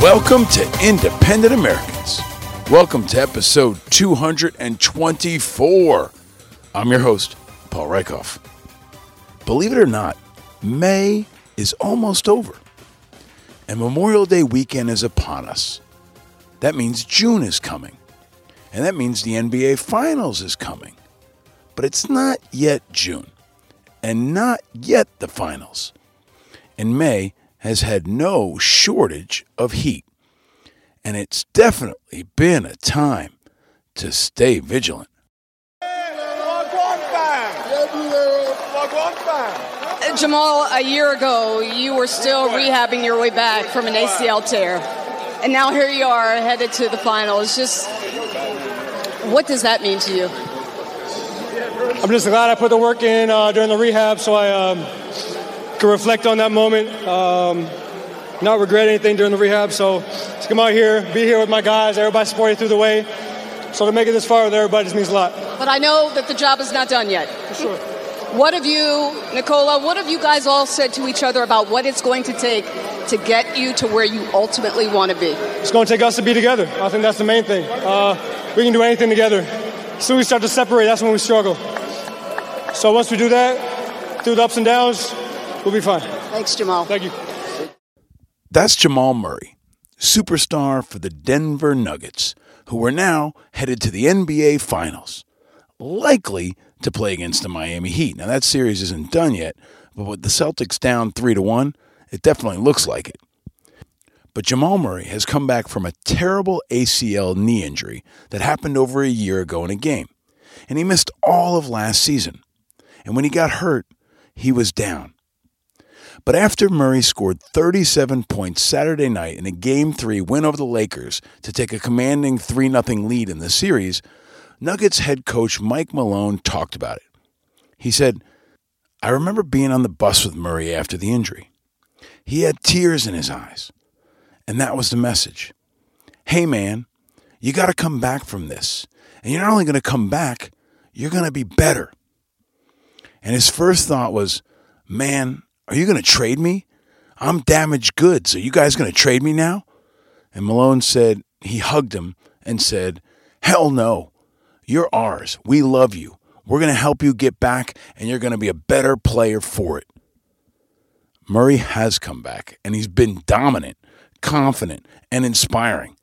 Welcome to Independent Americans. Welcome to episode 224. I'm your host, Paul Rieckhoff. Believe it or not, May is almost over, and Memorial Day weekend is upon us. That means June is coming, and that means the NBA Finals is coming. But it's not yet June, and not yet the finals. In May has had no shortage of heat. And it's definitely been a time to stay vigilant. Uh, Jamal, a year ago, you were still rehabbing your way back from an ACL tear. And now here you are headed to the finals. Just what does that mean to you? I'm just glad I put the work in uh, during the rehab so I um, to reflect on that moment, um, not regret anything during the rehab. So to come out here, be here with my guys, everybody supporting through the way. So to make it this far with everybody just means a lot. But I know that the job is not done yet. For sure. What have you, Nikola, what have you guys all said to each other about what it's going to take to get you to where you ultimately want to be? It's going to take us to be together. I think that's the main thing. Uh, we can do anything together. As soon as we start to separate, that's when we struggle. So once we do that, through the ups and downs, We'll be fine. Thanks, Jamal. Thank you. That's Jamal Murray, superstar for the Denver Nuggets, who are now headed to the NBA Finals, likely to play against the Miami Heat. Now that series isn't done yet, but with the Celtics down 3 to 1, it definitely looks like it. But Jamal Murray has come back from a terrible ACL knee injury that happened over a year ago in a game, and he missed all of last season. And when he got hurt, he was down. But after Murray scored 37 points Saturday night in a Game 3 win over the Lakers to take a commanding 3 0 lead in the series, Nuggets head coach Mike Malone talked about it. He said, I remember being on the bus with Murray after the injury. He had tears in his eyes. And that was the message. Hey, man, you got to come back from this. And you're not only going to come back, you're going to be better. And his first thought was, man, are you going to trade me? I'm damaged goods. Are you guys going to trade me now? And Malone said, he hugged him and said, Hell no. You're ours. We love you. We're going to help you get back, and you're going to be a better player for it. Murray has come back, and he's been dominant, confident, and inspiring.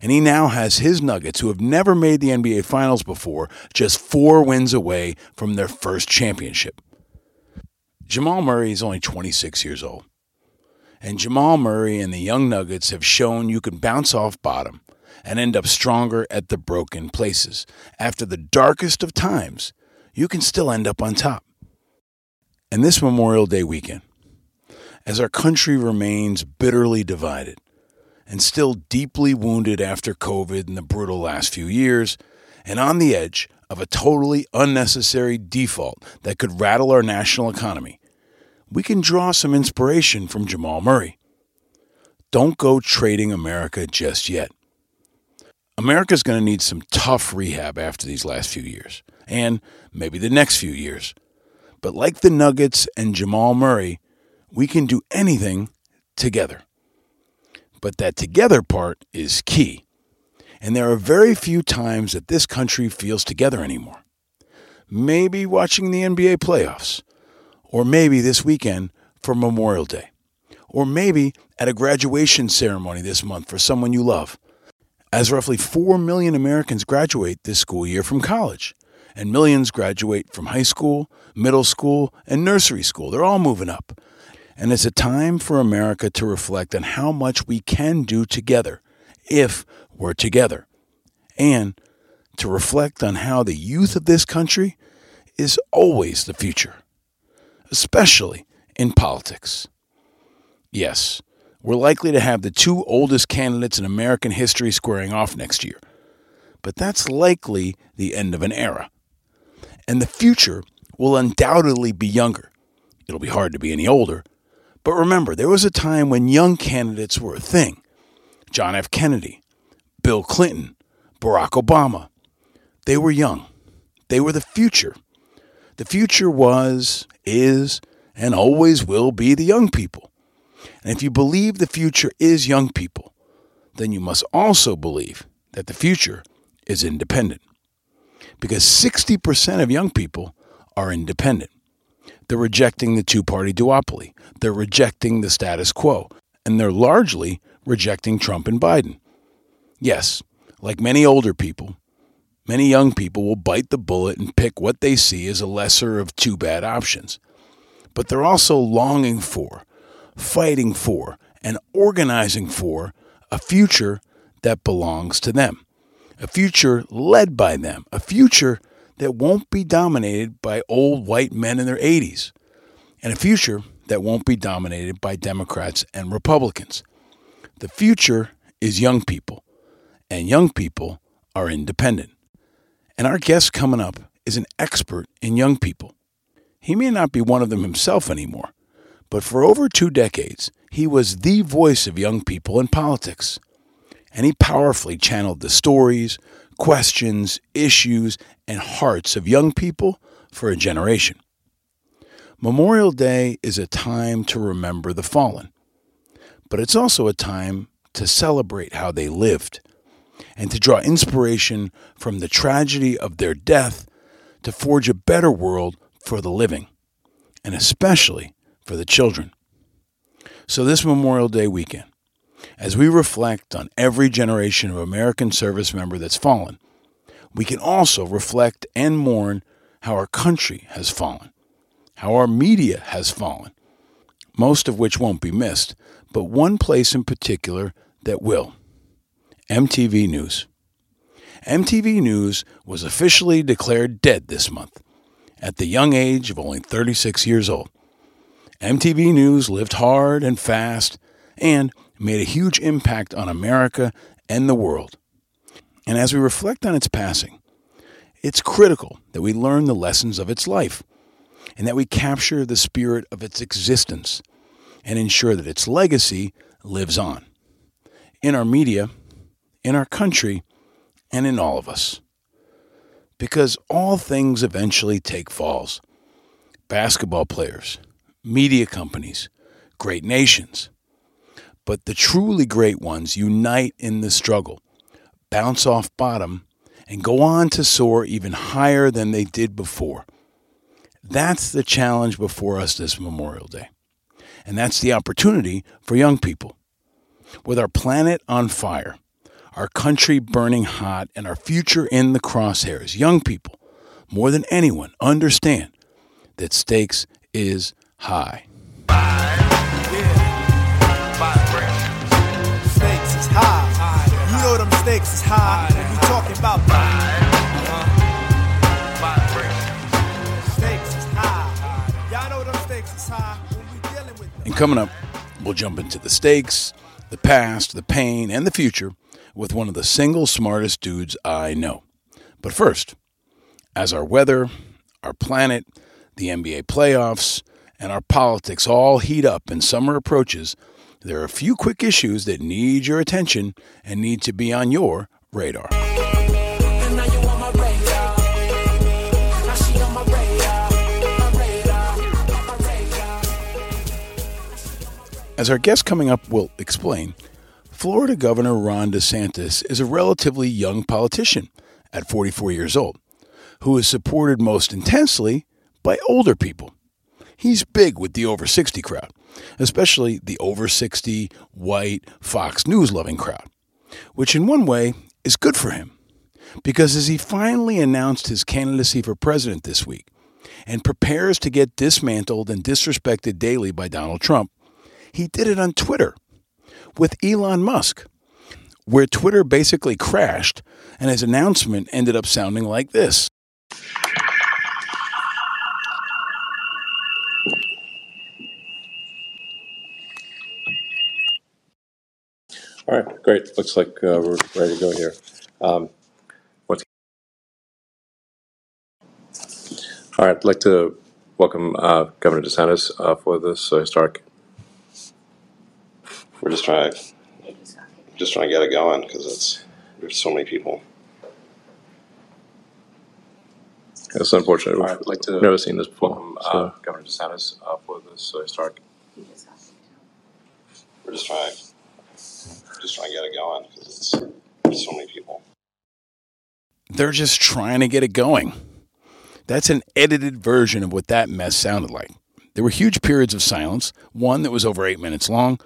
And he now has his Nuggets, who have never made the NBA Finals before, just four wins away from their first championship. Jamal Murray is only 26 years old. And Jamal Murray and the Young Nuggets have shown you can bounce off bottom and end up stronger at the broken places. After the darkest of times, you can still end up on top. And this Memorial Day weekend, as our country remains bitterly divided and still deeply wounded after COVID and the brutal last few years, and on the edge of a totally unnecessary default that could rattle our national economy, we can draw some inspiration from Jamal Murray. Don't go trading America just yet. America's going to need some tough rehab after these last few years, and maybe the next few years. But like the Nuggets and Jamal Murray, we can do anything together. But that together part is key. And there are very few times that this country feels together anymore. Maybe watching the NBA playoffs, or maybe this weekend for Memorial Day, or maybe at a graduation ceremony this month for someone you love. As roughly 4 million Americans graduate this school year from college, and millions graduate from high school, middle school, and nursery school. They're all moving up. And it's a time for America to reflect on how much we can do together if we're together, and to reflect on how the youth of this country is always the future, especially in politics. Yes, we're likely to have the two oldest candidates in American history squaring off next year, but that's likely the end of an era. And the future will undoubtedly be younger. It'll be hard to be any older. But remember, there was a time when young candidates were a thing John F. Kennedy, Bill Clinton, Barack Obama. They were young. They were the future. The future was, is, and always will be the young people. And if you believe the future is young people, then you must also believe that the future is independent. Because 60% of young people are independent. They're rejecting the two party duopoly, they're rejecting the status quo, and they're largely rejecting Trump and Biden. Yes, like many older people, many young people will bite the bullet and pick what they see as a lesser of two bad options. But they're also longing for, fighting for, and organizing for a future that belongs to them, a future led by them, a future that won't be dominated by old white men in their 80s, and a future that won't be dominated by Democrats and Republicans. The future is young people, and young people are independent. And our guest coming up is an expert in young people. He may not be one of them himself anymore, but for over two decades, he was the voice of young people in politics. And he powerfully channeled the stories, questions, issues, and hearts of young people for a generation. Memorial Day is a time to remember the fallen, but it's also a time to celebrate how they lived and to draw inspiration from the tragedy of their death to forge a better world for the living, and especially for the children. So, this Memorial Day weekend, as we reflect on every generation of American service member that's fallen, we can also reflect and mourn how our country has fallen, how our media has fallen, most of which won't be missed, but one place in particular that will MTV News. MTV News was officially declared dead this month at the young age of only 36 years old. MTV News lived hard and fast and made a huge impact on America and the world. And as we reflect on its passing, it's critical that we learn the lessons of its life and that we capture the spirit of its existence and ensure that its legacy lives on in our media, in our country, and in all of us. Because all things eventually take falls basketball players, media companies, great nations. But the truly great ones unite in the struggle bounce off bottom, and go on to soar even higher than they did before. That's the challenge before us this Memorial Day. And that's the opportunity for young people. With our planet on fire, our country burning hot, and our future in the crosshairs, young people, more than anyone, understand that stakes is high. Stakes is high. You know them stakes is high. You talking about coming up, we'll jump into the stakes, the past, the pain, and the future with one of the single smartest dudes I know. But first, as our weather, our planet, the NBA playoffs, and our politics all heat up and summer approaches, there are a few quick issues that need your attention and need to be on your radar. As our guest coming up will explain, Florida Governor Ron DeSantis is a relatively young politician at 44 years old who is supported most intensely by older people. He's big with the over 60 crowd, especially the over 60 white Fox News loving crowd, which in one way is good for him because as he finally announced his candidacy for president this week and prepares to get dismantled and disrespected daily by Donald Trump, he did it on Twitter with Elon Musk, where Twitter basically crashed and his announcement ended up sounding like this. All right, great. Looks like uh, we're ready to go here. Um, what's all right? I'd like to welcome uh, Governor DeSantis uh, for this historic. We're just trying, just trying to get it going because it's there's so many people. It's unfortunate. All We've right, I'd like to never seen this before. welcome so- uh, Governor DeSantis uh, for this uh, historic. We're just trying, just trying to get it going because it's there's so many people. They're just trying to get it going. That's an edited version of what that mess sounded like. There were huge periods of silence, one that was over eight minutes long.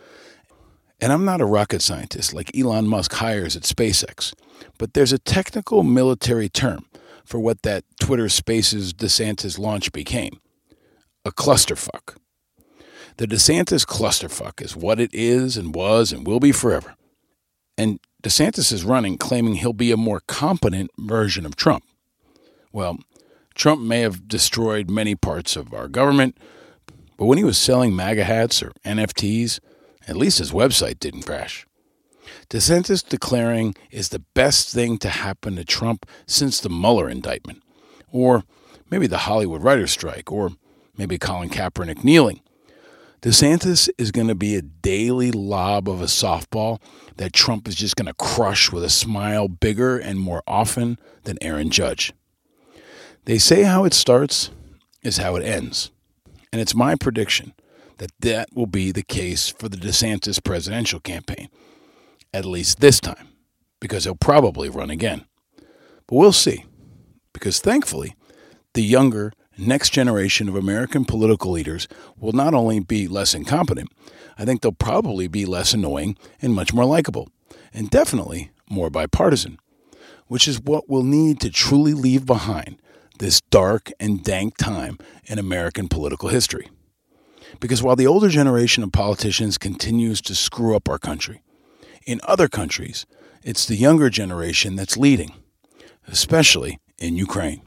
And I'm not a rocket scientist like Elon Musk hires at SpaceX, but there's a technical military term for what that Twitter Spaces DeSantis launch became a clusterfuck. The DeSantis clusterfuck is what it is and was and will be forever. And DeSantis is running claiming he'll be a more competent version of Trump. Well, Trump may have destroyed many parts of our government, but when he was selling MAGA hats or NFTs, at least his website didn't crash. DeSantis declaring is the best thing to happen to Trump since the Mueller indictment, or maybe the Hollywood writer's strike, or maybe Colin Kaepernick kneeling. DeSantis is going to be a daily lob of a softball that Trump is just going to crush with a smile bigger and more often than Aaron Judge. They say how it starts is how it ends. And it's my prediction that that will be the case for the DeSantis presidential campaign, at least this time, because he'll probably run again. But we'll see, because thankfully, the younger, next generation of American political leaders will not only be less incompetent, I think they'll probably be less annoying and much more likable, and definitely more bipartisan, which is what we'll need to truly leave behind this dark and dank time in American political history. Because while the older generation of politicians continues to screw up our country, in other countries, it's the younger generation that's leading, especially in Ukraine.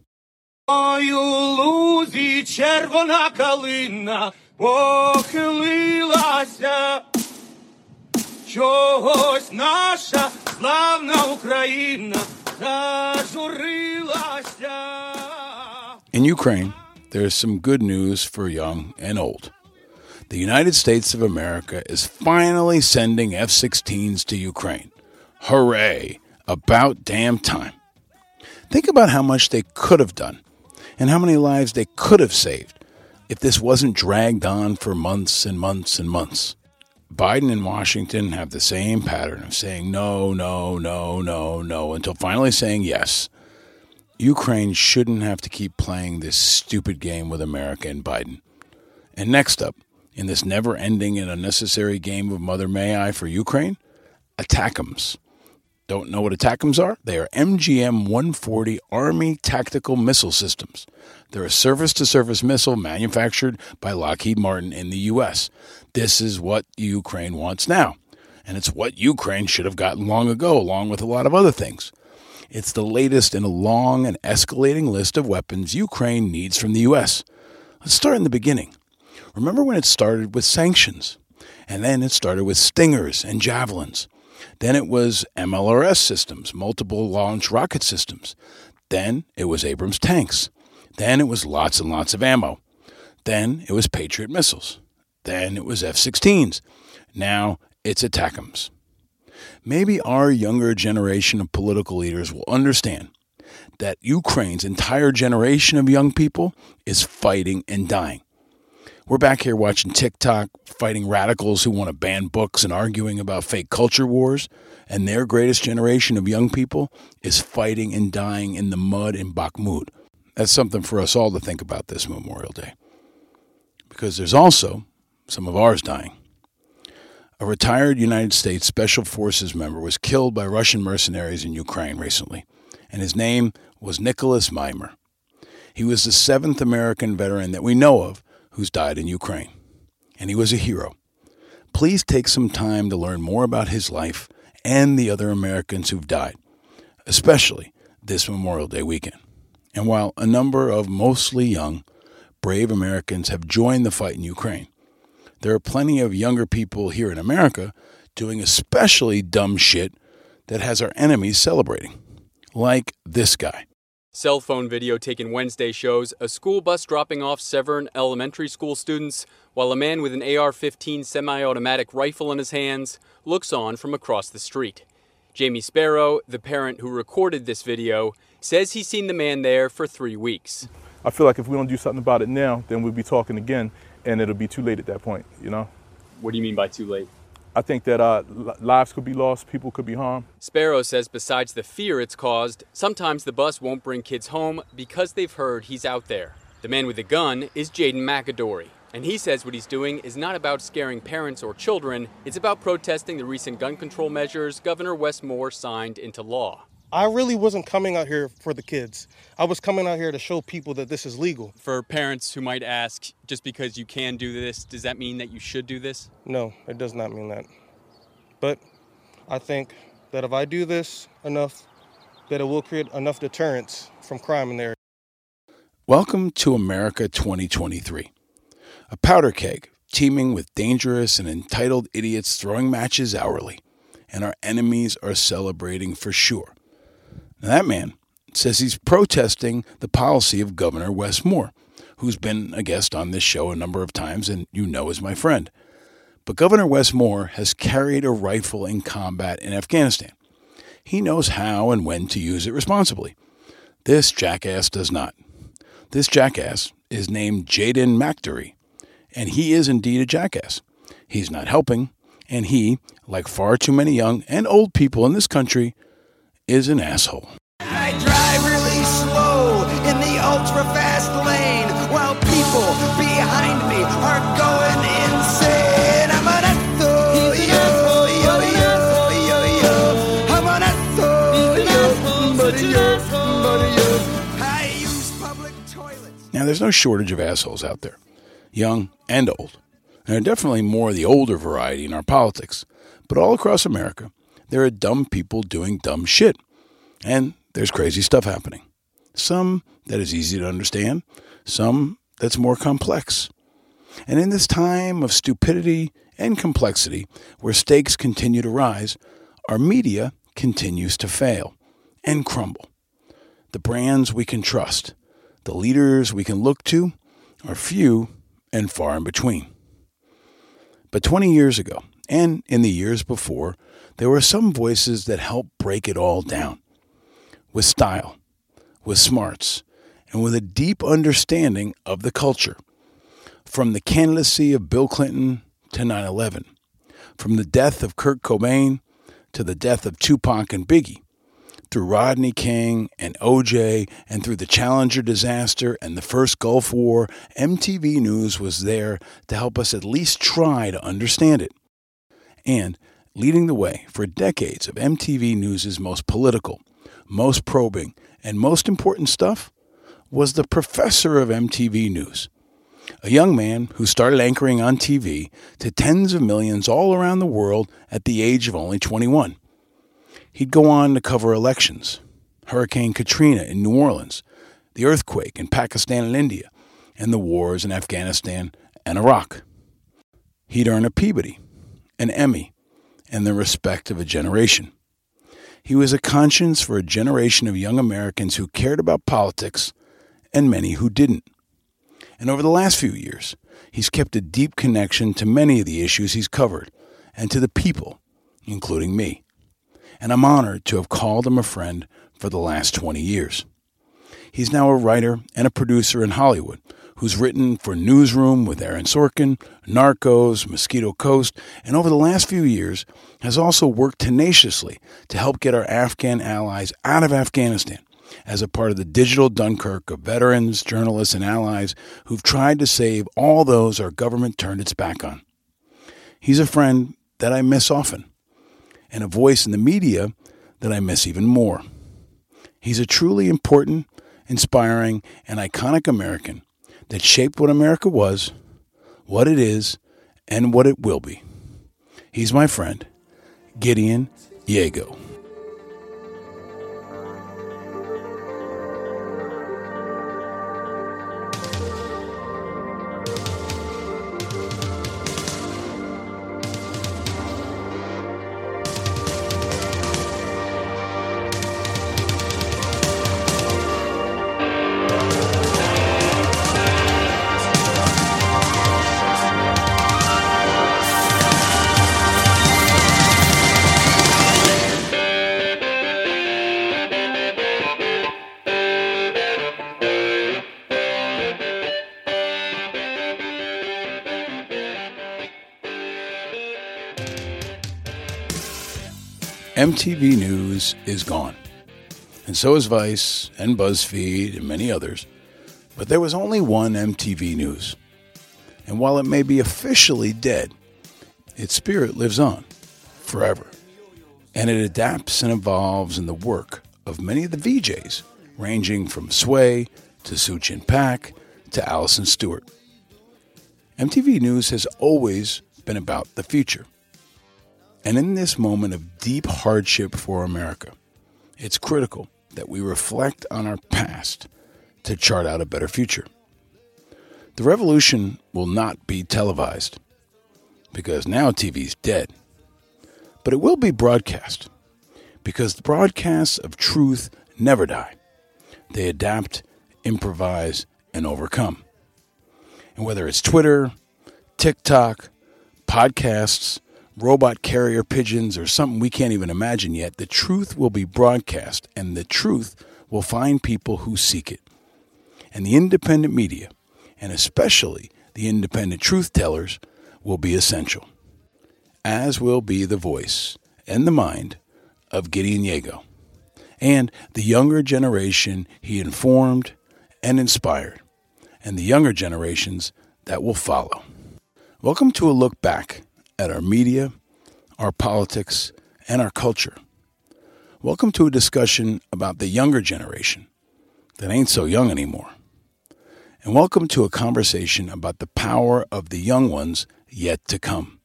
In Ukraine, there's some good news for young and old. The United States of America is finally sending F 16s to Ukraine. Hooray! About damn time. Think about how much they could have done and how many lives they could have saved if this wasn't dragged on for months and months and months. Biden and Washington have the same pattern of saying no, no, no, no, no, until finally saying yes. Ukraine shouldn't have to keep playing this stupid game with America and Biden. And next up, in this never ending and unnecessary game of Mother May I for Ukraine, ATACMS. Don't know what ATACMS are? They are MGM 140 Army Tactical Missile Systems. They're a surface to surface missile manufactured by Lockheed Martin in the U.S. This is what Ukraine wants now. And it's what Ukraine should have gotten long ago, along with a lot of other things. It's the latest in a long and escalating list of weapons Ukraine needs from the U.S. Let's start in the beginning. Remember when it started with sanctions? And then it started with stingers and javelins. Then it was MLRS systems, multiple launch rocket systems. Then it was Abrams tanks. Then it was lots and lots of ammo. Then it was Patriot missiles. Then it was F 16s. Now it's ATACMS. Maybe our younger generation of political leaders will understand that Ukraine's entire generation of young people is fighting and dying. We're back here watching TikTok, fighting radicals who want to ban books and arguing about fake culture wars, and their greatest generation of young people is fighting and dying in the mud in Bakhmut. That's something for us all to think about this Memorial Day. Because there's also some of ours dying. A retired United States Special Forces member was killed by Russian mercenaries in Ukraine recently, and his name was Nicholas Maimer. He was the seventh American veteran that we know of who's died in Ukraine, and he was a hero. Please take some time to learn more about his life and the other Americans who've died, especially this Memorial Day weekend. And while a number of mostly young, brave Americans have joined the fight in Ukraine, there are plenty of younger people here in America doing especially dumb shit that has our enemies celebrating. Like this guy. Cell phone video taken Wednesday shows a school bus dropping off Severn Elementary School students while a man with an AR 15 semi automatic rifle in his hands looks on from across the street. Jamie Sparrow, the parent who recorded this video, says he's seen the man there for three weeks. I feel like if we don't do something about it now, then we'll be talking again, and it'll be too late at that point, you know? What do you mean by too late? I think that uh, lives could be lost, people could be harmed. Sparrow says besides the fear it's caused, sometimes the bus won't bring kids home because they've heard he's out there. The man with the gun is Jaden McAdory, and he says what he's doing is not about scaring parents or children, it's about protesting the recent gun control measures Governor Wes Moore signed into law. I really wasn't coming out here for the kids. I was coming out here to show people that this is legal. For parents who might ask, just because you can do this, does that mean that you should do this? No, it does not mean that. But I think that if I do this enough, that it will create enough deterrence from crime in there. Welcome to America 2023, a powder keg teeming with dangerous and entitled idiots throwing matches hourly, and our enemies are celebrating for sure. That man says he's protesting the policy of Governor Wes Moore, who's been a guest on this show a number of times and you know is my friend. But Governor Wes Moore has carried a rifle in combat in Afghanistan. He knows how and when to use it responsibly. This jackass does not. This jackass is named Jaden McAdory, and he is indeed a jackass. He's not helping, and he, like far too many young and old people in this country, is an asshole. I drive really slow in the ultra fast lane while people behind me are going insane. I'm an asshole, yo, yo, yo, yo, yo. I'm an asshole, yo, buddy, yo, buddy, yo. I use public toilets. Now, there's no shortage of assholes out there, young and old. And there are definitely more of the older variety in our politics. But all across America, there are dumb people doing dumb shit. And there's crazy stuff happening. Some that is easy to understand, some that's more complex. And in this time of stupidity and complexity, where stakes continue to rise, our media continues to fail and crumble. The brands we can trust, the leaders we can look to, are few and far in between. But 20 years ago, and in the years before, there were some voices that helped break it all down with style, with smarts, and with a deep understanding of the culture. From the candidacy of Bill Clinton to 9 11, from the death of Kurt Cobain to the death of Tupac and Biggie, through Rodney King and OJ, and through the Challenger disaster and the first Gulf War, MTV News was there to help us at least try to understand it. And leading the way for decades of MTV News' most political, most probing, and most important stuff was the professor of MTV News, a young man who started anchoring on TV to tens of millions all around the world at the age of only 21. He'd go on to cover elections, Hurricane Katrina in New Orleans, the earthquake in Pakistan and India, and the wars in Afghanistan and Iraq. He'd earn a Peabody, an Emmy, and the respect of a generation. He was a conscience for a generation of young Americans who cared about politics and many who didn't. And over the last few years, he's kept a deep connection to many of the issues he's covered and to the people, including me. And I'm honored to have called him a friend for the last 20 years. He's now a writer and a producer in Hollywood who's written for Newsroom with Aaron Sorkin, Narcos, Mosquito Coast, and over the last few years has also worked tenaciously to help get our Afghan allies out of Afghanistan as a part of the digital Dunkirk of veterans, journalists, and allies who've tried to save all those our government turned its back on. He's a friend that I miss often, and a voice in the media that I miss even more. He's a truly important, inspiring, and iconic American that shaped what America was, what it is, and what it will be. He's my friend, Gideon Yago. MTV News is gone. And so is Vice and BuzzFeed and many others. But there was only one MTV News. And while it may be officially dead, its spirit lives on forever. And it adapts and evolves in the work of many of the VJs, ranging from Sway to Suchin Pak to Alison Stewart. MTV News has always been about the future. And in this moment of deep hardship for America, it's critical that we reflect on our past to chart out a better future. The revolution will not be televised because now TV's dead, but it will be broadcast because the broadcasts of truth never die. They adapt, improvise, and overcome. And whether it's Twitter, TikTok, podcasts, robot carrier pigeons, or something we can't even imagine yet, the truth will be broadcast and the truth will find people who seek it. And the independent media, and especially the independent truth tellers, will be essential, as will be the voice and the mind of Gideon Yago and the younger generation he informed and inspired, and the younger generations that will follow. Welcome to a look back at our media, our politics, and our culture. Welcome to a discussion about the younger generation that ain't so young anymore. And welcome to a conversation about the power of the young ones yet to come.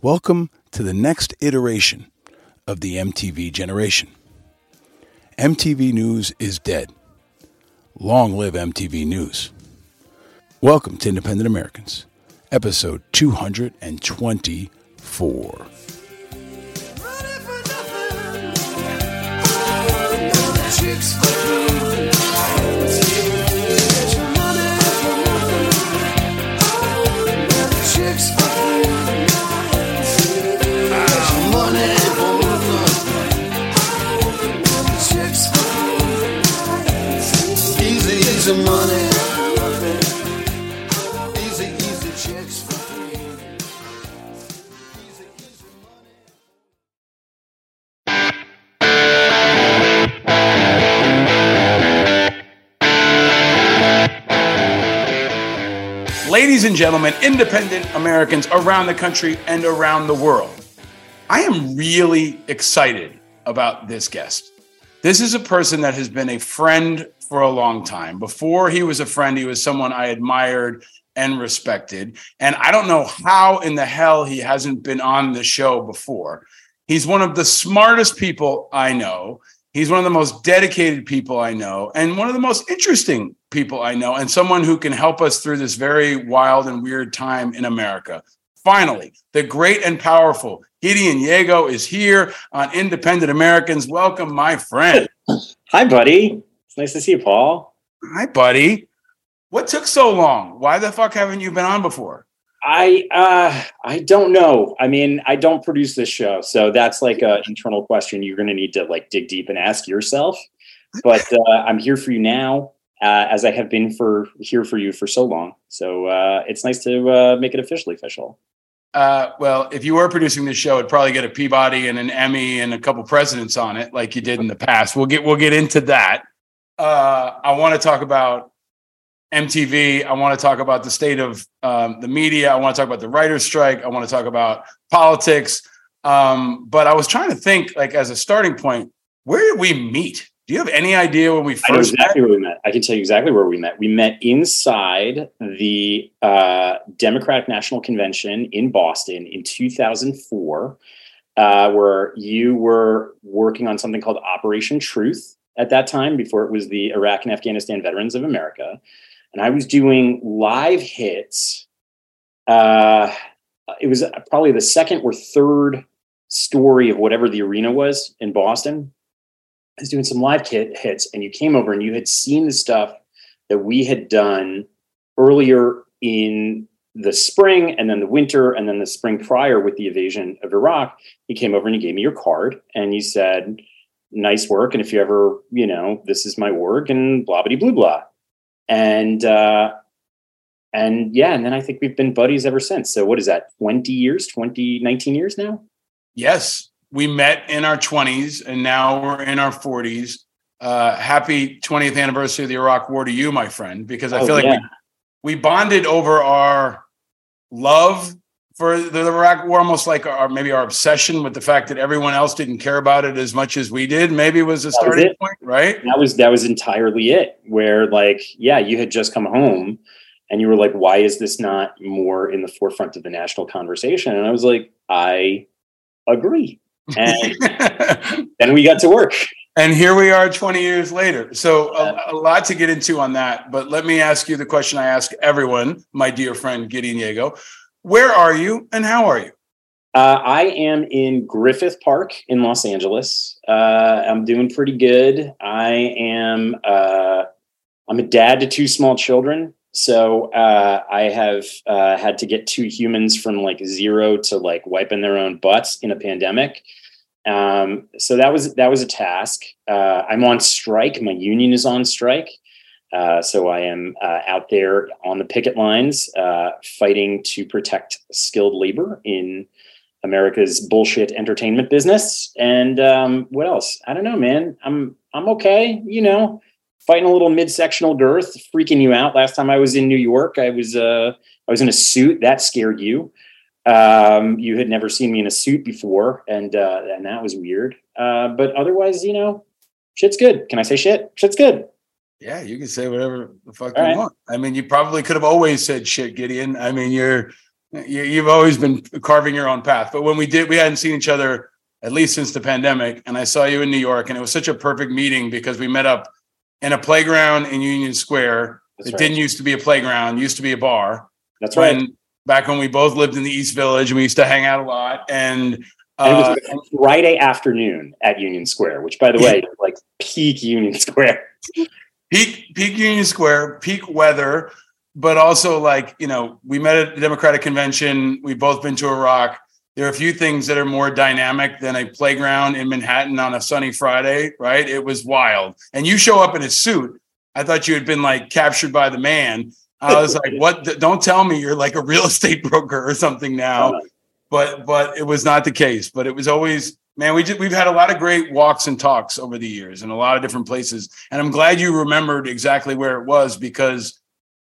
Welcome to the next iteration of the MTV generation. MTV News is dead. Long live MTV News. Welcome to Independent Americans episode 224. Easy, easy money. Ladies and gentlemen, independent Americans around the country and around the world, I am really excited about this guest. This is a person that has been a friend for a long time. Before he was a friend, he was someone I admired and respected. And I don't know how in the hell he hasn't been on the show before. He's one of the smartest people I know. He's one of the most dedicated people I know, and one of the most interesting people I know, and someone who can help us through this very wild and weird time in America. Finally, the great and powerful Gideon Yago is here on Independent Americans. Welcome, my friend. Hi, buddy. It's nice to see you, Paul. Hi, buddy. What took so long? Why the fuck haven't you been on before? I uh I don't know. I mean, I don't produce this show, so that's like an internal question you're going to need to like dig deep and ask yourself. But uh, I'm here for you now, uh, as I have been for here for you for so long. So uh, it's nice to uh, make it officially official. Uh, well, if you were producing this show, it'd probably get a Peabody and an Emmy and a couple presidents on it, like you did in the past. We'll get we'll get into that. I want to talk about MTV. I want to talk about the state of um, the media. I want to talk about the writers' strike. I want to talk about politics. Um, but I was trying to think, like, as a starting point, where did we meet? Do you have any idea when we first I know first met? exactly where we met. I can tell you exactly where we met. We met inside the uh, Democratic National Convention in Boston in 2004. uh, where you were working on something called Operation Truth at that time, before it was the Iraq and Afghanistan Veterans of America. And I was doing live hits. Uh, it was probably the second or third story of whatever the arena was in Boston. I was doing some live kit hits, and you came over and you had seen the stuff that we had done earlier in the spring and then the winter and then the spring prior with the invasion of Iraq. You came over and you gave me your card and you said, nice work. And if you ever, you know, this is my work and blah, blah, blah, blah. And, uh, and yeah, and then I think we've been buddies ever since. So what is that? 20 years, 20, 19 years now? Yes, we met in our 20s and now we're in our 40s. Uh, happy 20th anniversary of the Iraq War to you, my friend, because I Oh, feel like yeah. we, we bonded over our love for the Iraq War, almost like our maybe our obsession with the fact that everyone else didn't care about it as much as we did. Maybe was a starting it. point, right? That was that was entirely it. Where like, yeah, you had just come home and you were like, why is this not more in the forefront of the national conversation? And I was like, I agree. And then we got to work. And here we are 20 years later. So a, a lot to get into on that. But let me ask you the question I ask everyone, my dear friend Gideon Yago. Where are you and how are you? Uh, I am in Griffith Park in Los Angeles. Uh, I'm doing pretty good. I am. Uh, I'm a dad to two small children, so uh, I have uh, had to get two humans from like zero to like wiping their own butts in a pandemic. Um, so that was that was a task. Uh, I'm on strike. My union is on strike. Uh, so I am uh, out there on the picket lines, uh, fighting to protect skilled labor in America's bullshit entertainment business. And um, what else? I don't know, man. I'm I'm okay. You know, fighting a little midsectional girth, freaking you out. Last time I was in New York, I was uh, I was in a suit that scared you. Um, you had never seen me in a suit before, and uh, and that was weird. Uh, but otherwise, you know, shit's good. Can I say shit? Shit's good. Yeah, you can say whatever the fuck All you right. want. I mean, you probably could have always said shit, Gideon. I mean, you're you, you've always been carving your own path. But when we did, we hadn't seen each other at least since the pandemic. And I saw you in New York, and it was such a perfect meeting because we met up in a playground in Union Square. That's it right. didn't used to be a playground; used to be a bar. That's when, right. Back when we both lived in the East Village, and we used to hang out a lot. And, uh, it was Friday afternoon at Union Square, which, by the way, like peak Union Square. Peak peak Union Square, peak weather, but also like you know, we met at the Democratic Convention. We've both been to Iraq. There are a few things that are more dynamic than a playground in Manhattan on a sunny Friday, right? It was wild. And you show up in a suit. I thought you had been like captured by the man. I was like, "What? Don't tell me you're like a real estate broker or something now." But but it was not the case. But it was always man. We just, we've had a lot of great walks and talks over the years in a lot of different places, and I'm glad you remembered exactly where it was because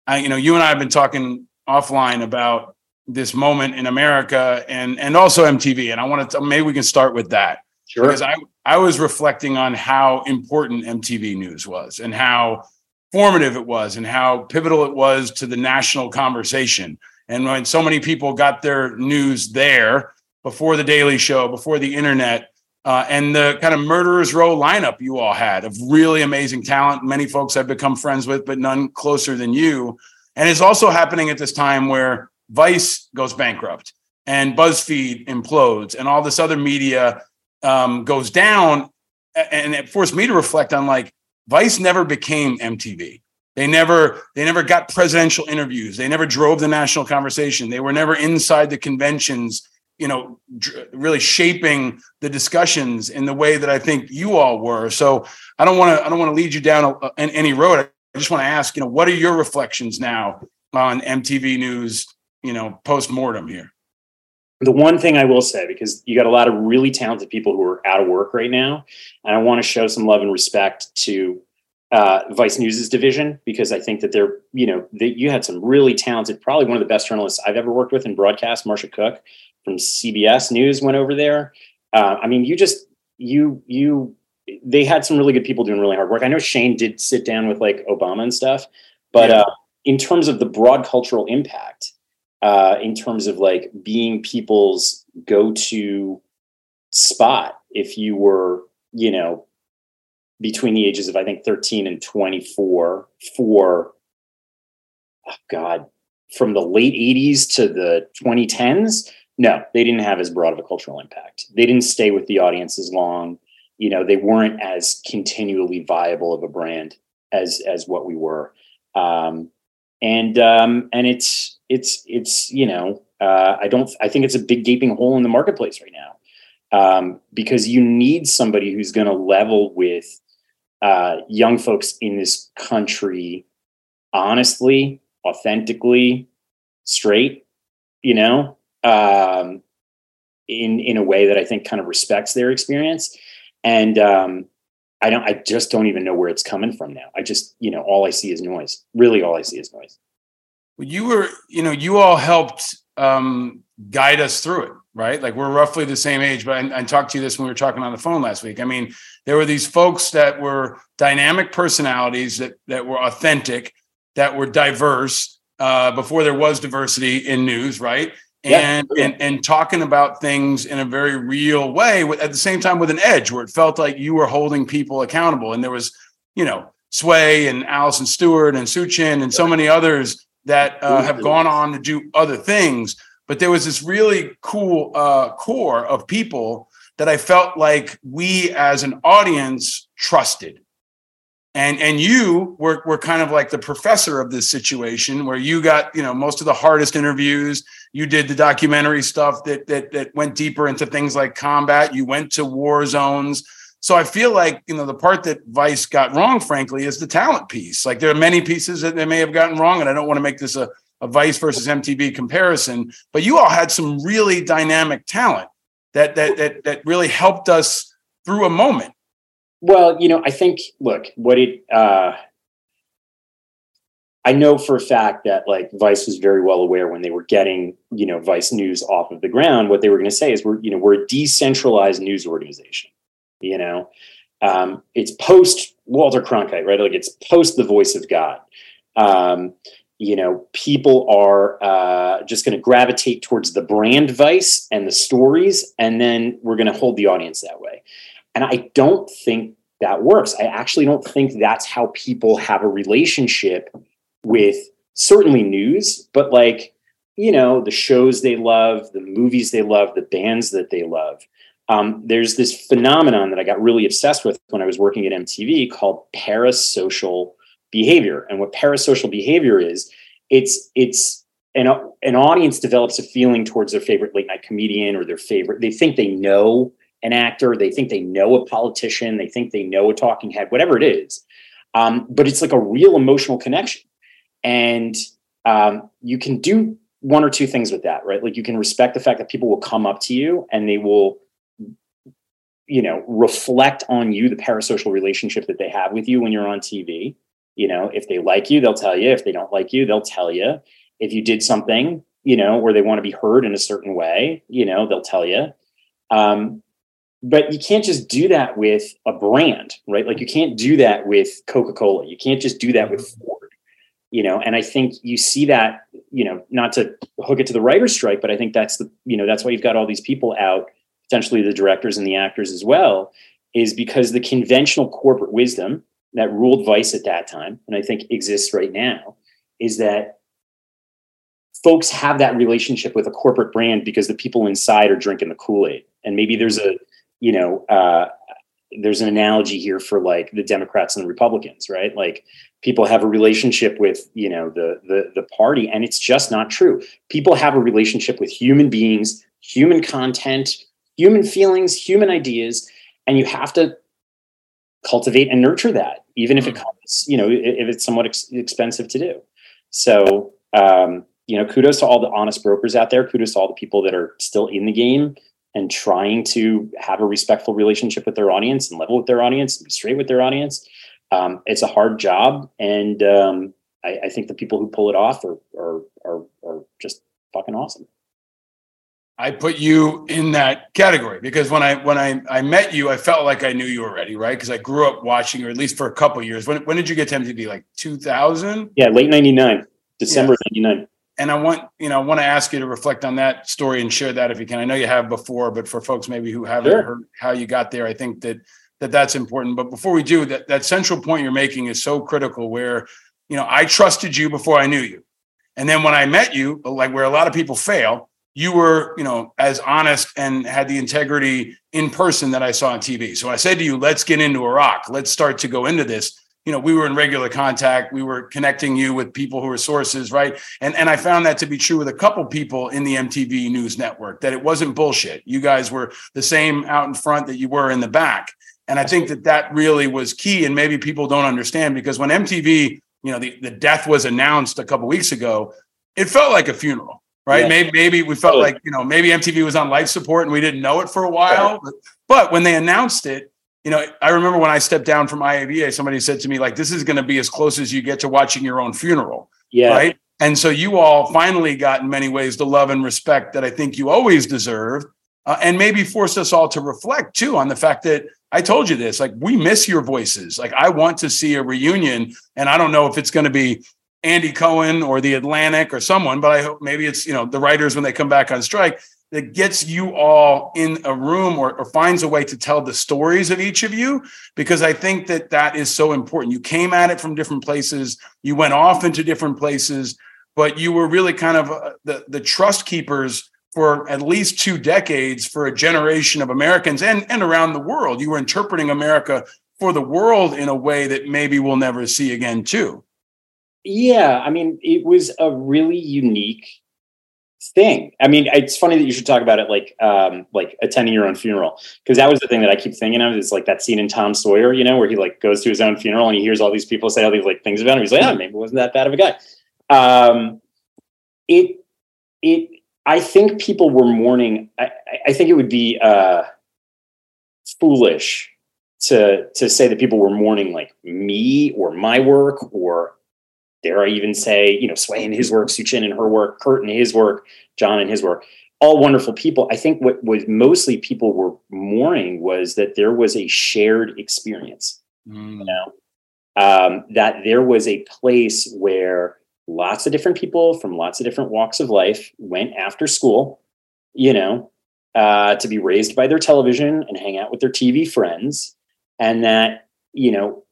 I, you know, you and I have been talking offline about this moment in America and and also MTV, and I want to maybe we can start with that Sure. because I I was reflecting on how important MTV News was and how formative it was and how pivotal it was to the national conversation. And when so many people got their news there before the Daily Show, before the internet, uh, and the kind of murderers row lineup you all had of really amazing talent, many folks I've become friends with, but none closer than you. And it's also happening at this time where Vice goes bankrupt and BuzzFeed implodes and all this other media um, goes down. And it forced me to reflect on like Vice never became MTV. They never they never got presidential interviews. They never drove the national conversation. They were never inside the conventions, you know, dr- really shaping the discussions in the way that I think you all were. So I don't want to I don't want to lead you down a, a- any road. I just want to ask, you know, what are your reflections now on MTV News, you know, post mortem here? the one thing I will say, because you got a lot of really talented people who are out of work right now, and I want to show some love and respect to uh, Vice News's division because I think that they're, you know, that you had some really talented, probably one of the best journalists I've ever worked with in broadcast. Marsha Cooke from CBS News went over there. Uh, I mean, you just you you they had some really good people doing really hard work. I know Shane did sit down with like Obama and stuff, but Yeah. uh, in terms of the broad cultural impact, uh, in terms of like being people's go-to spot if you were, you know, between the ages of I think 13 and 24 for oh God, from the late 80s to the 2010s. No, they didn't have as broad of a cultural impact. They didn't stay with the audience as long. You know, they weren't as continually viable of a brand as as what we were. Um, and um, and it's it's it's you know uh, I don't I think it's a big gaping hole in the marketplace right now um, because you need somebody who's going to level with uh, young folks in this country honestly, authentically, straight, you know, um, in in a way that I think kind of respects their experience. And um, I don't, I just don't even know where it's coming from now. I just, you know, all I see is noise. Really, all I see is noise. Well, you were, you know, you all helped um, guide us through it, right? Like we're roughly the same age, but I, I talked to you this when we were talking on the phone last week. I mean, there were these folks that were dynamic personalities that that were authentic, that were diverse uh, before there was diversity in news, right? And, Yeah. and and talking about things in a very real way, with, at the same time with an edge, where it felt like you were holding people accountable. And there was, you know, Sway and Alison Stewart and SuChin and so many others that uh, have gone on to do other things. But there was this really cool uh, core of people that I felt like we as an audience trusted. And and you were were kind of like the professor of this situation where you got, you know, most of the hardest interviews. You did the documentary stuff that that that went deeper into things like combat. You went to war zones. So I feel like, you know, the part that Vice got wrong, frankly, is the talent piece. Like there are many pieces that they may have gotten wrong, and I don't want to make this a, a Vice versus MTV comparison, but you all had some really dynamic talent that that that that really helped us through a moment. Well, you know, I think look, what it uh I know for a fact that like Vice was very well aware when they were getting, you know, Vice News off of the ground, what they were going to say is we're, you know, we're a decentralized news organization. You know, um, it's post Walter Cronkite, right? Like it's post the voice of God. Um, you know, people are uh, just going to gravitate towards the brand Vice and the stories, and then we're going to hold the audience that way. And I don't think that works. I actually don't think that's how people have a relationship with certainly news, but like, you know, the shows they love, the movies they love, the bands that they love. Um, there's this phenomenon that I got really obsessed with when I was working at MTV called parasocial behavior. And what parasocial behavior is, it's it's an, an audience develops a feeling towards their favorite late night comedian or their favorite. They think they know an actor, they think they know a politician, they think they know a talking head, whatever it is. Um, but it's like a real emotional connection, and um, you can do one or two things with that, right? Like you can respect the fact that people will come up to you and they will you know reflect on you the parasocial relationship that they have with you when you're on tv you know if they like you they'll tell you. If they don't like you they'll tell you. If you did something you know or they want to be heard in a certain way you know they'll tell you. Um, but you can't just do that with a brand right? Like you can't do that with coca-cola. You can't just do that with ford you know and i think you see that you know not to hook it to the writer's strike but i think that's the you know that's why you've got all these people out potentially the directors and the actors as well, is because the conventional corporate wisdom that ruled Vice at that time, and I think exists right now, is that folks have that relationship with a corporate brand because the people inside are drinking the Kool-Aid. And maybe there's a, you know, uh, there's an analogy here for like the Democrats and the Republicans, right? Like people have a relationship with, you know, the the the party, and it's just not true. People have a relationship with human beings, human content, human feelings, human ideas, and you have to cultivate and nurture that, even if it comes, you know, if it's somewhat ex- expensive to do. So, um, you know, kudos to all the honest brokers out there. Kudos to all the people that are still in the game and trying to have a respectful relationship with their audience and level with their audience and be straight with their audience. Um, it's a hard job, and um, I, I think the people who pull it off are are are, are just fucking awesome. I put you in that category because when I when I, I met you, I felt like I knew you already, right? Because I grew up watching, or at least for a couple years. When when did you get to MTV? Like 2000? Yeah, late '99, December '99. And I want you know I want to ask you to reflect on that story and share that if you can. I know you have before, but for folks maybe who haven't Sure. heard how you got there, I think that that that's important. But before we do that, that central point you're making is so critical. Where you know I trusted you before I knew you, and then when I met you, like where a lot of people fail, you were you know as honest and had the integrity in person that I saw on TV. So I said to you, let's get into Iraq. Let's start to go into this you know, we were in regular contact. We were connecting you with people who were sources, right? And and I found that to be true with a couple people in the MTV News Network that it wasn't bullshit. You guys were the same out in front that you were in the back, and I think that that really was key. And maybe people don't understand because when MTV, you know, the, the death was announced a couple weeks ago, it felt like a funeral, right? Yeah. Maybe maybe we felt like you know maybe MTV was on life support and we didn't know it for a while, but, but when they announced it you know, I remember when I stepped down from IAVA, somebody said to me, like, this is going to be as close as you get to watching your own funeral. Yeah. Right. And so you all finally got, in many ways, the love and respect that I think you always deserved. Uh, and maybe forced us all to reflect too on the fact that I told you this, like, we miss your voices. Like, I want to see a reunion. And I don't know if it's going to be Andy Cohen or the Atlantic or someone, but I hope maybe it's, you know, the writers when they come back on strike that gets you all in a room or, or, finds a way to tell the stories of each of you because i think that that is so important. You came at it from different places. You went off into different places but you were really kind of uh, the, the trust keepers for at least two decades for a generation of americans and, and around the world. You were interpreting america for the world in a way that maybe we'll never see again too. Yeah i mean it was a really unique thing. I mean, it's funny that you should talk about it like um like attending your own funeral because that was the thing that I keep thinking of is like that scene in Tom Sawyer, you know, where he like goes to his own funeral and he hears all these people say all these like things about him. He's like, oh, maybe it wasn't that bad of a guy. Um, it it I think people were mourning. I, I think it would be uh foolish to to say that people were mourning like me or my work or dare I even say, you know, Sway in his work, SuChin in her work, Kurt in his work, John in his work, all wonderful people. I think what was mostly people were mourning was that there was a shared experience, Mm. you know, um, that there was a place where lots of different people from lots of different walks of life went after school, you know, uh, to be raised by their television and hang out with their TV friends. And that, you know,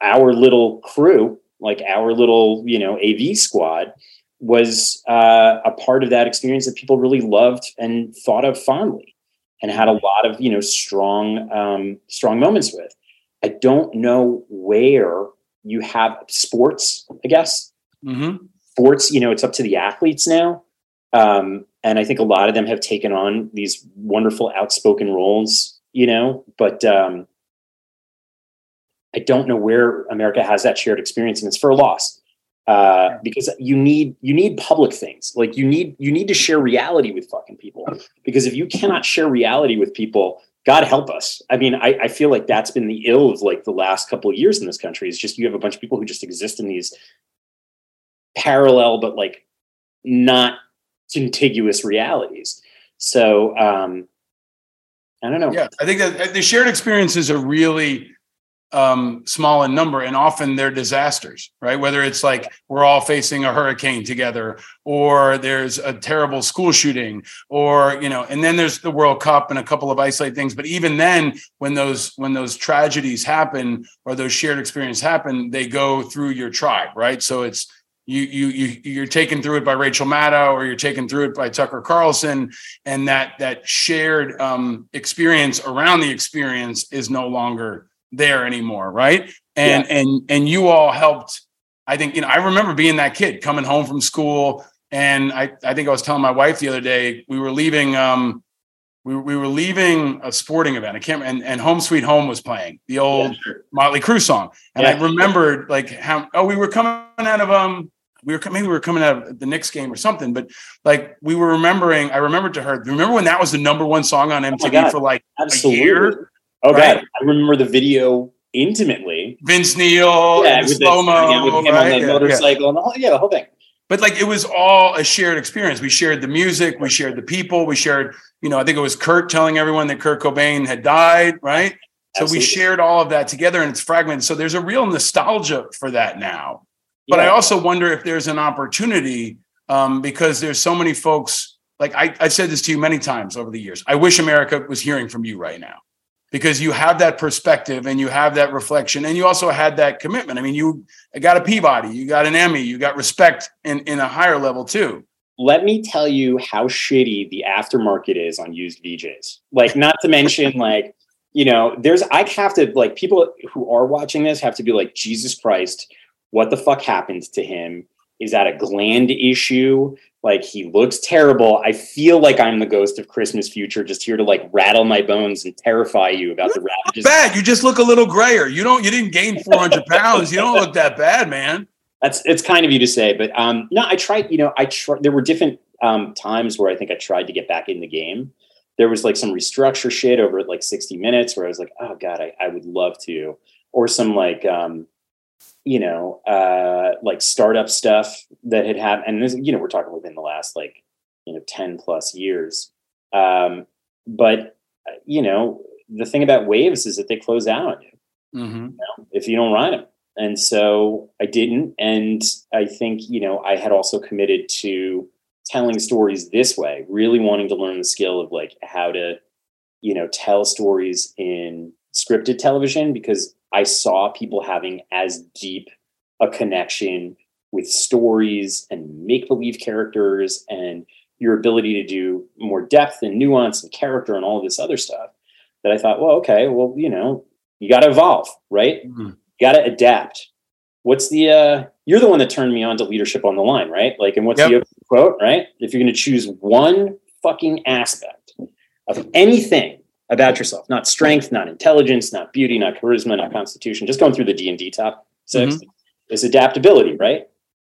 our little crew like our little you know AV squad was uh, a part of that experience that people really loved and thought of fondly and had a lot of you know strong um, strong moments with. I don't know where you have sports. I guess mm-hmm. sports. You know, it's up to the athletes now, um, and I think a lot of them have taken on these wonderful outspoken roles. You know, but um, I don't know where America has that shared experience, and it's for a loss. Uh, because you need you need public things. Like you need you need to share reality with fucking people. Because if you cannot share reality with people god help us. I mean I, I feel like that's been the ill of like the last couple of years in this country is just you have a bunch of people who just exist in these parallel but like not contiguous realities. So um i don't know. Yeah i think that the shared experiences are really um, small in number, and often they're disasters, right? Whether it's like we're all facing a hurricane together, or there's a terrible school shooting, or you know, and then there's the World Cup and a couple of isolated things. But even then, when those when those tragedies happen or those shared experiences happen, they go through your tribe, right? So it's you you you you're taken through it by Rachel Maddow or you're taken through it by Tucker Carlson, and that that shared um, experience around the experience is no longer there anymore right and yeah. and and you all helped i think you know i remember being that kid coming home from school and i i think i was telling my wife the other day we were leaving um we, we were leaving a sporting event i can't and, and home sweet home was playing the old yeah, sure. Mötley Crüe song and yeah. i remembered like how oh we were coming out of um we were maybe we were coming out of the Knicks game or something, but like we were remembering. I remembered to her. Remember when that was the number one song on MTV oh for like Absolutely. a year? Oh right? god, I remember the video intimately. Vince Neil, yeah, with slow mo, with him right? on the yeah, motorcycle, yeah. and the whole, yeah, the whole thing. But like it was all a shared experience. We shared the music, we shared the people, we shared. You know, I think it was Kurt telling everyone that Kurt Cobain had died, right? So Absolutely. we shared all of that together, and it's fragmented. So there's a real nostalgia for that now. But I also wonder if there's an opportunity um, because there's so many folks. Like I, I've said this to you many times over the years. I wish America was hearing from you right now because you have that perspective and you have that reflection and you also had that commitment. I mean, you got a Peabody, you got an Emmy, you got respect in, in a higher level too. Let me tell you how shitty the aftermarket is on used VJs. Like, not to mention, like, you know, there's, I have to, like, people who are watching this have to be like, Jesus Christ, what the fuck happened to him? Is that a gland issue? Like he looks terrible. I feel like I'm the ghost of Christmas future, just here to like rattle my bones and terrify you about the ravages. Bad. You just look a little grayer. You don't. You didn't gain 400 pounds. You don't look that bad, man. That's it's kind of you to say, but um, no, I tried. You know, I tried. There were different um, times where I think I tried to get back in the game. There was like some restructure shit over like 60 minutes where I was like, oh god, I, I would love to, or some like um, you know, uh, like startup stuff that had happened. And this, you know, we're talking within the last like, you know, 10 plus years. Um, but, you know, the thing about waves is that they close out on you, mm-hmm. you know, if you don't ride them. And so I didn't. And I think, you know, I had also committed to telling stories this way, really wanting to learn the skill of like how to, you know, tell stories in scripted television because I saw people having as deep a connection with stories and make believe characters and your ability to do more depth and nuance and character and all of this other stuff that I thought, well, okay, well, you know, you got to evolve, right? Mm-hmm. You got to adapt. What's the, uh, you're the one that turned me on to leadership on the line, right? Like, and what's yep. the quote, right? If you're going to choose one fucking aspect of anything about yourself. Not strength not intelligence not beauty not charisma not constitution. Just going through the d&d top 6 mm-hmm. is adaptability right?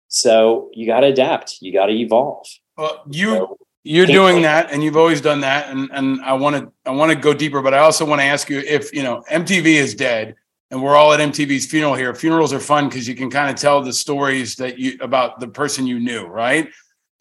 So you got to adapt. You got to evolve. Well you so, you're doing that and you've always done that. And and i want to i want to go deeper but i also want to ask you if you know mtv is dead and we're all at mtv's funeral here. Funerals are fun because you can kind of tell the stories that you about the person you knew right?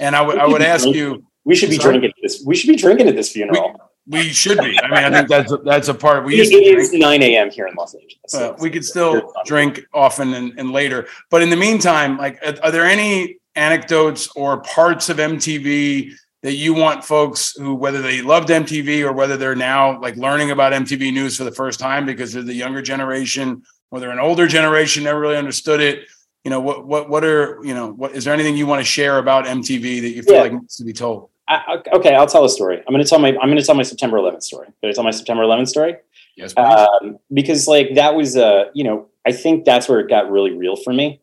And i would i would ask you we should be sorry? drinking this we should be drinking at this funeral. We, we should be. I mean, I think that's that's a part. We it is nine a.m. here in Los Angeles. So uh, we could still drink often and, and, later, but in the meantime, like, are there any anecdotes or parts of MTV that you want folks who, whether they loved MTV or whether they're now like learning about MTV News for the first time because they're the younger generation, or they're an older generation, never really understood it. You know, what what what are you know? What is there anything you want to share about MTV that you feel yeah. like needs to be told? I, okay, I'll tell a story. I'm going to tell my I'm going to tell my September 11th story. Can I tell my September 11th story? Yes, um, because like that was uh you know I think that's where it got really real for me,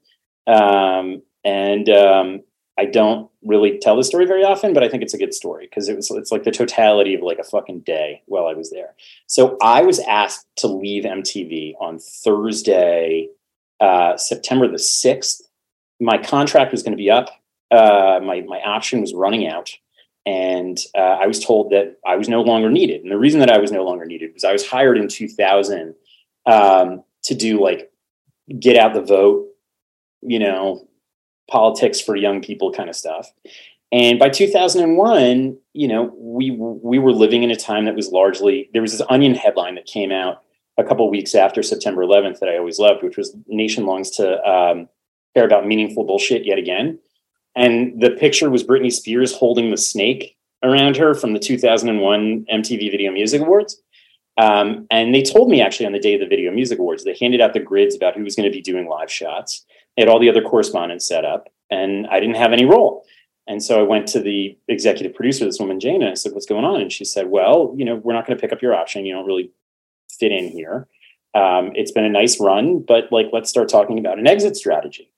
um, and um, I don't really tell the story very often, but I think it's a good story because it was it's like the totality of like a fucking day while I was there. So I was asked to leave MTV on Thursday, uh, September the sixth. My contract was going to be up. Uh, my my option was running out and uh, I was told that I was no longer needed. And the reason that I was no longer needed was I was hired in 2000 um, to do like get out the vote, you know, politics for young people kind of stuff. And by 2001, you know, we we were living in a time that was largely there was this Onion headline that came out a couple weeks after September 11th that I always loved, which was "Nation longs to um, care about meaningful bullshit yet again." And the picture was Britney Spears holding the snake around her from the 2001 MTV Video Music Awards. Um, and they told me actually on the day of the Video Music Awards, they handed out the grids about who was going to be doing live shots. They had all the other correspondents set up, and I didn't have any role. And so I went to the executive producer, this woman, Jane, and I said, What's going on? And she said, Well, you know, we're not going to pick up your option. You don't really fit in here. Um, it's been a nice run, but like, let's start talking about an exit strategy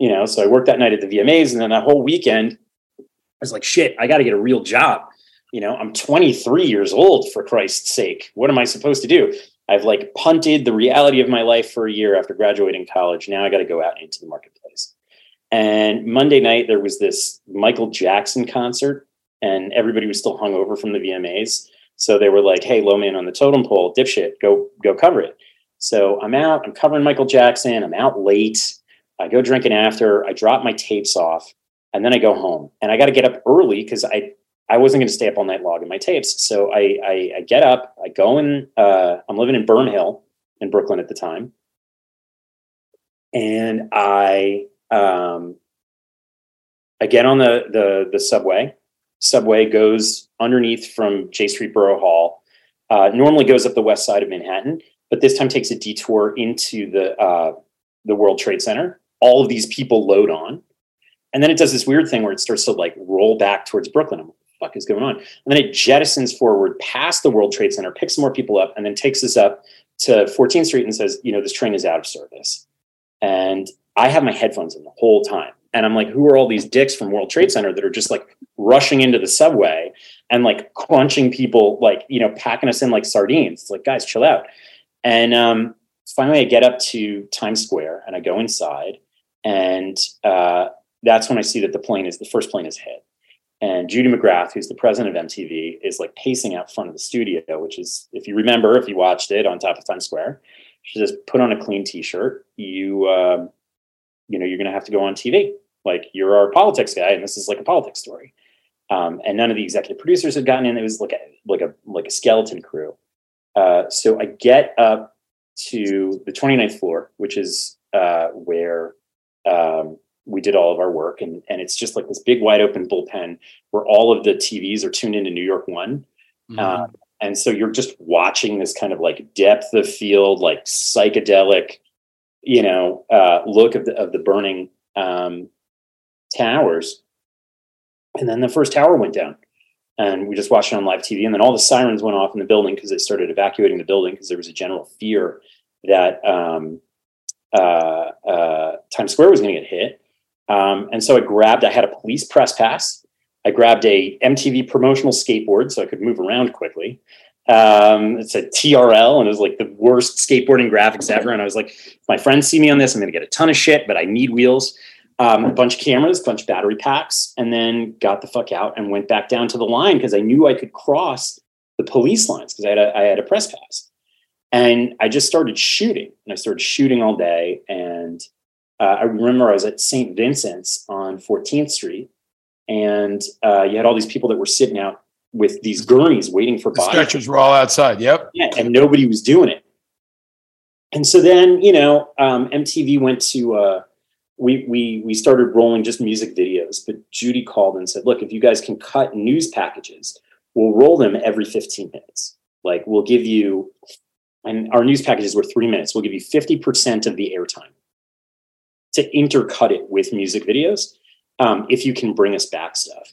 you know, so I worked that night at the VMAs and then that whole weekend, I was like, shit, I got to get a real job. You know, I'm 23 years old for Christ's sake. What am I supposed to do? I've like punted the reality of my life for a year after graduating college. Now I got to go out into the marketplace. And Monday night, there was this Michael Jackson concert, and everybody was still hung over from the VMAs. So they were like, hey, low man on the totem pole, dipshit, go, go cover it. So I'm out, I'm covering Michael Jackson, I'm out late I go drinking after, I drop my tapes off, and then I go home. And I got to get up early because I I wasn't going to stay up all night logging my tapes. So I, I, I get up, I go in, uh, I'm living in Boerum Hill in Brooklyn at the time. And I, um, I get on the the the subway. Subway goes underneath from Jay Street Borough Hall. Uh, normally goes up the west side of Manhattan, but this time takes a detour into the uh, the World Trade Center. All of these people load on, and then it does this weird thing where it starts to like roll back towards Brooklyn. I'm like, what the fuck is going on? And then it jettisons forward past the World Trade Center, picks more people up, and then takes us up to 14th Street and says, you know, this train is out of service. And I have my headphones in the whole time. And I'm like, who are all these dicks from World Trade Center that are just like rushing into the subway and like crunching people, like, you know, packing us in like sardines? It's like, guys, chill out. And um, finally, I get up to Times Square and I go inside. And uh, that's when I see that the plane is the first plane is hit. And Judy McGrath, who's the president of MTV, is like pacing out front of the studio, which is, if you remember, if you watched it on top of Times Square, she says, "Put on a clean T-shirt. You, um, you know, you're going to have to go on TV. Like you're our politics guy, and this is like a politics story." Um, and none of the executive producers had gotten in. It was like a like a like a skeleton crew. Uh, so I get up to the 29th floor, which is uh, where um, we did all of our work and and it's just like this big wide open bullpen where all of the TVs are tuned into New York One. Uh, and so you're just watching this kind of like depth of field, like psychedelic, you know, uh, look of the of the burning um, towers. And then the first tower went down, and we just watched it on live TV. And then all the sirens went off in the building because they started evacuating the building because there was a general fear that um, uh, uh, Times Square was going to get hit. Um, and so I grabbed, I had a police press pass. I grabbed a MTV promotional skateboard so I could move around quickly. Um, it said TRL and it was like the worst skateboarding graphics ever. And I was like, if my friends see me on this, I'm going to get a ton of shit, but I need wheels. Um, a bunch of cameras, a bunch of battery packs, and then got the fuck out and went back down to the line because I knew I could cross the police lines because I, I had a press pass. And I just started shooting and I started shooting all day. And uh, I remember I was at St. Vincent's on 14th Street, and uh, you had all these people that were sitting out with these gurneys waiting for The stretchers were all outside. Yep. Yeah, and nobody was doing it. And so then, you know, um, MTV went to uh, we we we started rolling just music videos. But Judy called and said, "Look, if you guys can cut news packages, we'll roll them every 15 minutes. Like we'll give you, and our news packages were three minutes. We'll give you 50% of the airtime to intercut it with music videos um, if you can bring us back stuff.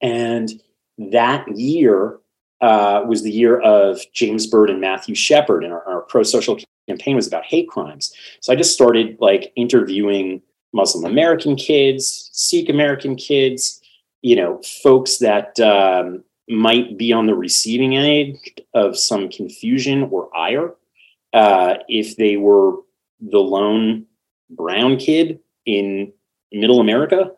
And that year uh, was the year of James Byrd and Matthew Shepard, and our, our pro social campaign was about hate crimes. So I just started like interviewing Muslim American kids, Sikh American kids, you know, folks that um, might be on the receiving end of some confusion or ire uh, if they were the lone brown kid in middle America.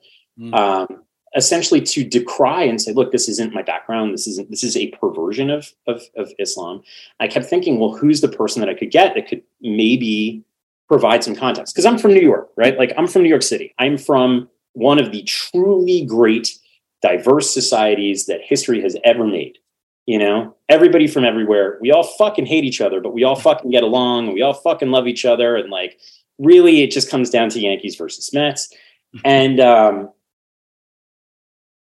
Um, essentially to decry and say, look, this isn't my background. This isn't, this is a perversion of, of, of Islam. I kept thinking, well, who's the person that I could get that could maybe provide some context? Cause I'm from New York, right? Like I'm from New York City. I'm from one of the truly great diverse societies that history has ever made. You know, everybody from everywhere, we all fucking hate each other, but we all fucking get along and we all fucking love each other. And like, really, it just comes down to Yankees versus Mets. And, um,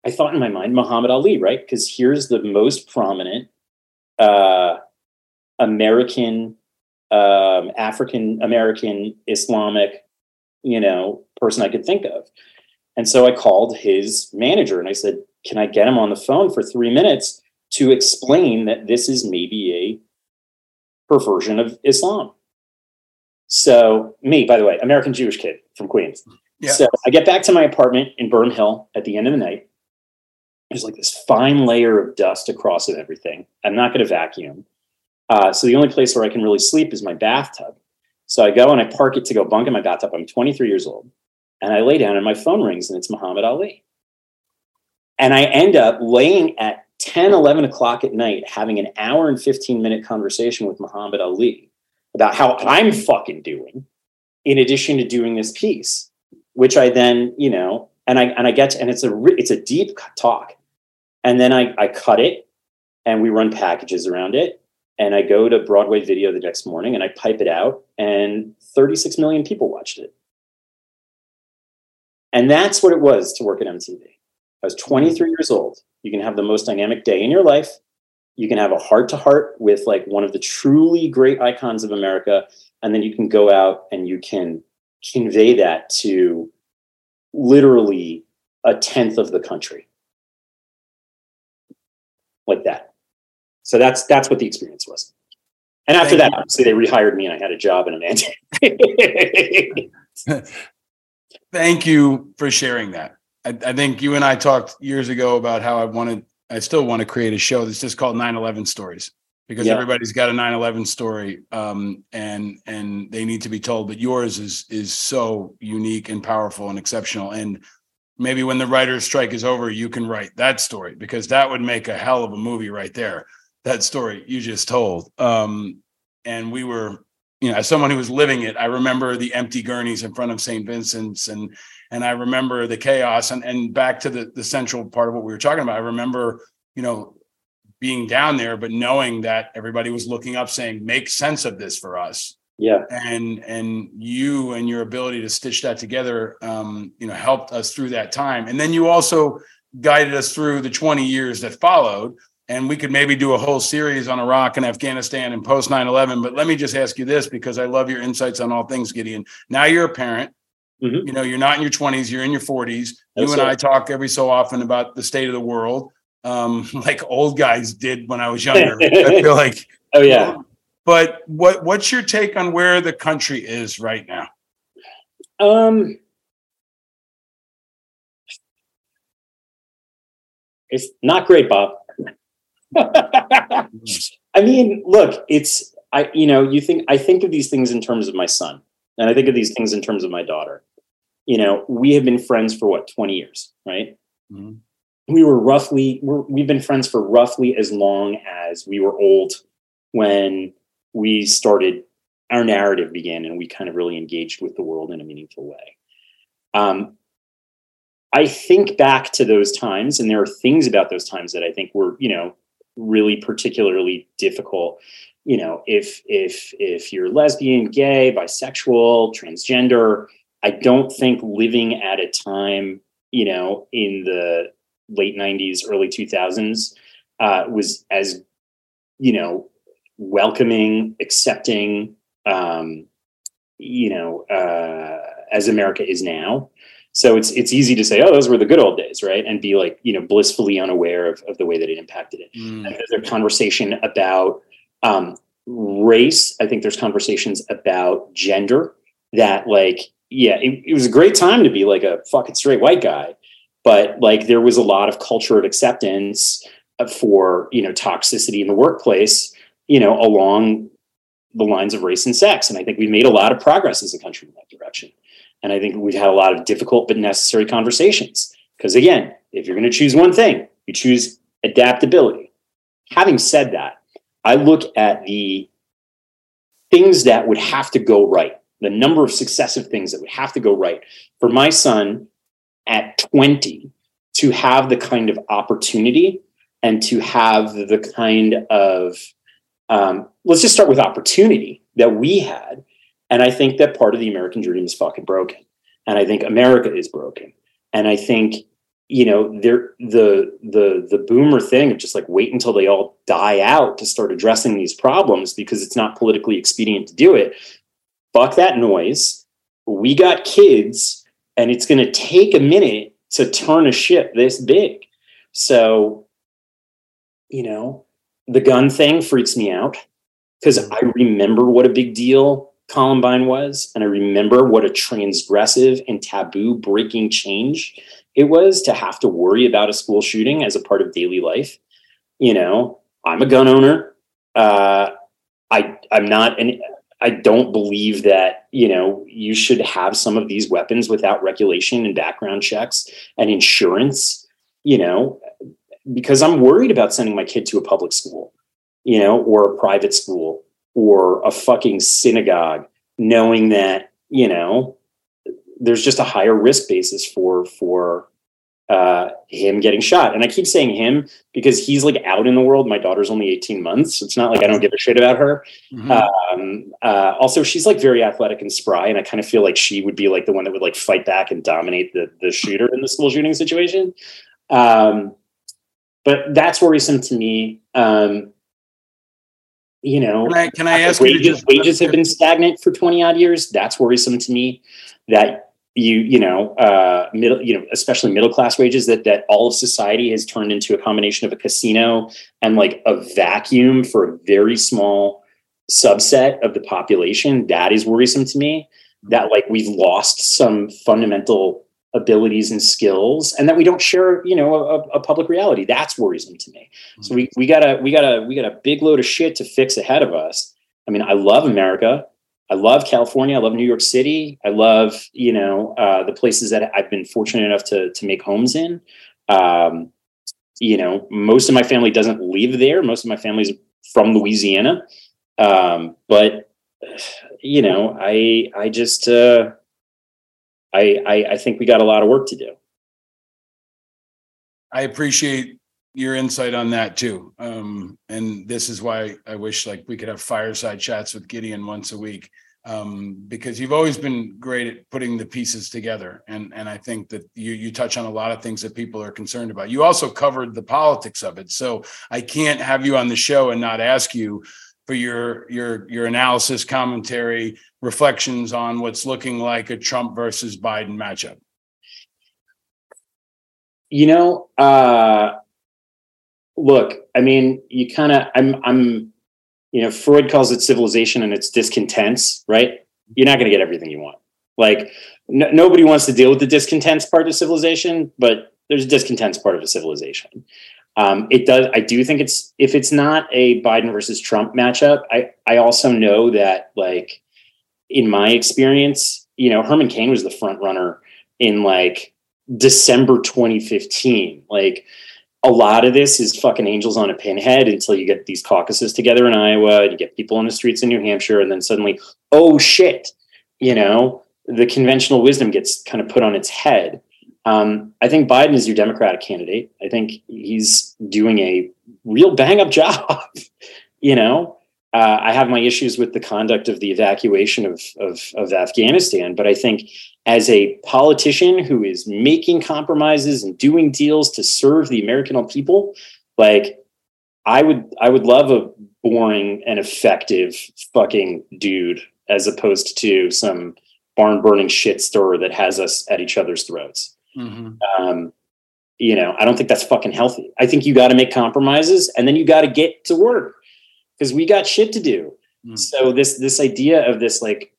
I thought in my mind Muhammad Ali, right? Because here's the most prominent uh, American, um, African American Islamic, you know, person I could think of. And so I called his manager and I said, "Can I get him on the phone for three minutes to explain that this is maybe a perversion of Islam?" So me, by the way, American Jewish kid from Queens. Yeah. So I get back to my apartment in Boerum Hill at the end of the night there's like this fine layer of dust across it everything. I'm not going to vacuum. Uh, so the only place where I can really sleep is my bathtub. So I go and I park it to go bunk in my bathtub. I'm 23 years old. And I lay down and my phone rings and it's Muhammad Ali. And I end up laying at 10, 11 o'clock at night having an hour and 15 minute conversation with Muhammad Ali about how I'm fucking doing, in addition to doing this piece, which I then, you know, and I and I get to, and it's a it's a deep talk, and then I I cut it, and we run packages around it, and I go to Broadway Video the next morning, and I pipe it out, and 36 million people watched it. And that's what it was to work at MTV. I was 23 years old. You can have the most dynamic day in your life. You can have a heart to heart with like one of the truly great icons of America. And then you can go out and you can convey that to literally a tenth of the country. Like that. So that's that's what the experience was. And after that, obviously they rehired me and I had a job in a mandate. Thank you for sharing that. I, I think you and I talked years ago about how I wanted, I still want to create a show that's just called 9 11 Stories because Yeah. everybody's got a 9 11 story um, and and they need to be told. But yours is is so unique and powerful and exceptional. And maybe when the writer's strike is over, you can write that story because that would make a hell of a movie right there. That story you just told. Um, and we were you know, as someone who was living it, I remember the empty gurneys in front of St. Vincent's and and I remember the chaos and and back to the the central part of what we were talking about. I remember, you know, being down there, but knowing that everybody was looking up saying, make sense of this for us. Yeah. And and you and your ability to stitch that together um, you know, helped us through that time. And then you also guided us through the 20 years that followed and we could maybe do a whole series on Iraq and Afghanistan and post 9/11. But let me just ask you this because I love your insights on all things, Gideon. Now you're a parent. You know, you're not in your 20s, you're in your 40s. you That's and it. I talk every so often about the state of the world, um, like old guys did when I was younger. I feel like, oh yeah. But what what's your take on where the country is right now? Um, it's not great, Bob. I mean, look, it's I you know, you think I think of these things in terms of my son, and I think of these things in terms of my daughter. You know, we have been friends for what, 20 years, right? We were roughly we're, we've been friends for roughly as long as we were old when we started our narrative began and we kind of really engaged with the world in a meaningful way. Um, I think back to those times, and there are things about those times that I think were, you know, really particularly difficult. You know, if if if you're lesbian, gay, bisexual, transgender, I don't think living at a time, you know, in the late '90s, early 2000s, uh, was as, you know, welcoming, accepting, um, you know, uh, as America is now. So it's it's easy to say, oh, those were the good old days, right? And be like, you know, blissfully unaware of, of the way that it impacted it. Mm. There's a conversation about um, race. I think there's conversations about gender that, like, yeah, it, it was a great time to be like a fucking straight white guy, but like there was a lot of culture of acceptance uh, for you know toxicity in the workplace, you know, along the lines of race and sex. And I think we've made a lot of progress as a country in that direction. And I think we've had a lot of difficult but necessary conversations. Because again, if you're going to choose one thing, you choose adaptability. Having said that, I look at the things that would have to go right, the number of successive things that would have to go right for my son at 20 to have the kind of opportunity and to have the kind of um, let's just start with opportunity that we had. And I think that part of the American dream is fucking broken. And I think America is broken. And I think, you know, there the the the boomer thing of just like wait until they all die out to start addressing these problems because it's not politically expedient to do it. Fuck that noise. We got kids, and it's gonna take a minute to turn a ship this big. So, you know, the gun thing freaks me out because I remember what a big deal Columbine was, and I remember what a transgressive and taboo breaking change it was to have to worry about a school shooting as a part of daily life. You know, I'm a gun owner. Uh, I I'm not an I don't believe that you know you should have some of these weapons without regulation and background checks and insurance. You know, because I'm worried about sending my kid to a public school, you know, or a private school or a fucking synagogue, knowing that, you know, there's just a higher risk basis for for uh, him getting shot. And I keep saying him because he's like out in the world. My daughter's only 18 months. It's not like I don't give a shit about her. Mhm. Um, uh, also, she's like very athletic and spry, and I kind of feel like she would be like the one that would like fight back and dominate the the shooter in the school shooting situation. Um, but that's worrisome to me. Um, you know, Can I- can I ask you wages, just- wages have been stagnant for 20 odd years. That's worrisome to me that you, you know, uh, middle, you know, especially middle class wages that, that all of society has turned into a combination of a casino and like a vacuum for a very small subset of the population. That is worrisome to me that like we've lost some fundamental abilities and skills and that we don't share you know a, a public reality. That's worrisome to me. So we, we got a we got a we got a big load of shit to fix ahead of us. I mean i love america. I love california. I love new york city. I love you know uh, the places that i've been fortunate enough to to make homes in. Um, you know most of my family doesn't live there. Most of my family's from louisiana. Um, but you know i i just uh I, I I think we got a lot of work to do. I appreciate your insight on that too. Um, and this is why I wish like we could have fireside chats with Gideon once a week. Um, because you've always been great at putting the pieces together. And and I think that you you touch on a lot of things that people are concerned about. You also covered the politics of it. So I can't have you on the show and not ask you for your your your analysis, commentary, reflections on what's looking like a Trump versus Biden matchup. You know, uh look, I mean, you kind of I'm I'm you know, Freud calls it civilization and it's discontents, right? You're not going to get everything you want. Like n- nobody wants to deal with the discontents part of civilization, but there's a discontents part of a civilization. Um, it does. I do think it's if it's not a Biden versus Trump matchup. I I also know that like in my experience, you know, Herman Cain was the front runner in like December 2015. Like a lot of this is fucking angels on a pinhead until you get these caucuses together in Iowa, and you get people in the streets in New Hampshire, and then suddenly, oh shit, you know, the conventional wisdom gets kind of put on its head. Um, I think Biden is your Democratic candidate. I think he's doing a real bang up job. you know, uh, I have my issues with the conduct of the evacuation of, of, of Afghanistan, but I think as a politician who is making compromises and doing deals to serve the American people, like I would I would love a boring and effective fucking dude as opposed to some barn burning shit stirrer that has us at each other's throats. Um, you know, I don't think that's fucking healthy. I think you got to make compromises and then you got to get to work because we got shit to do. So this this idea of this like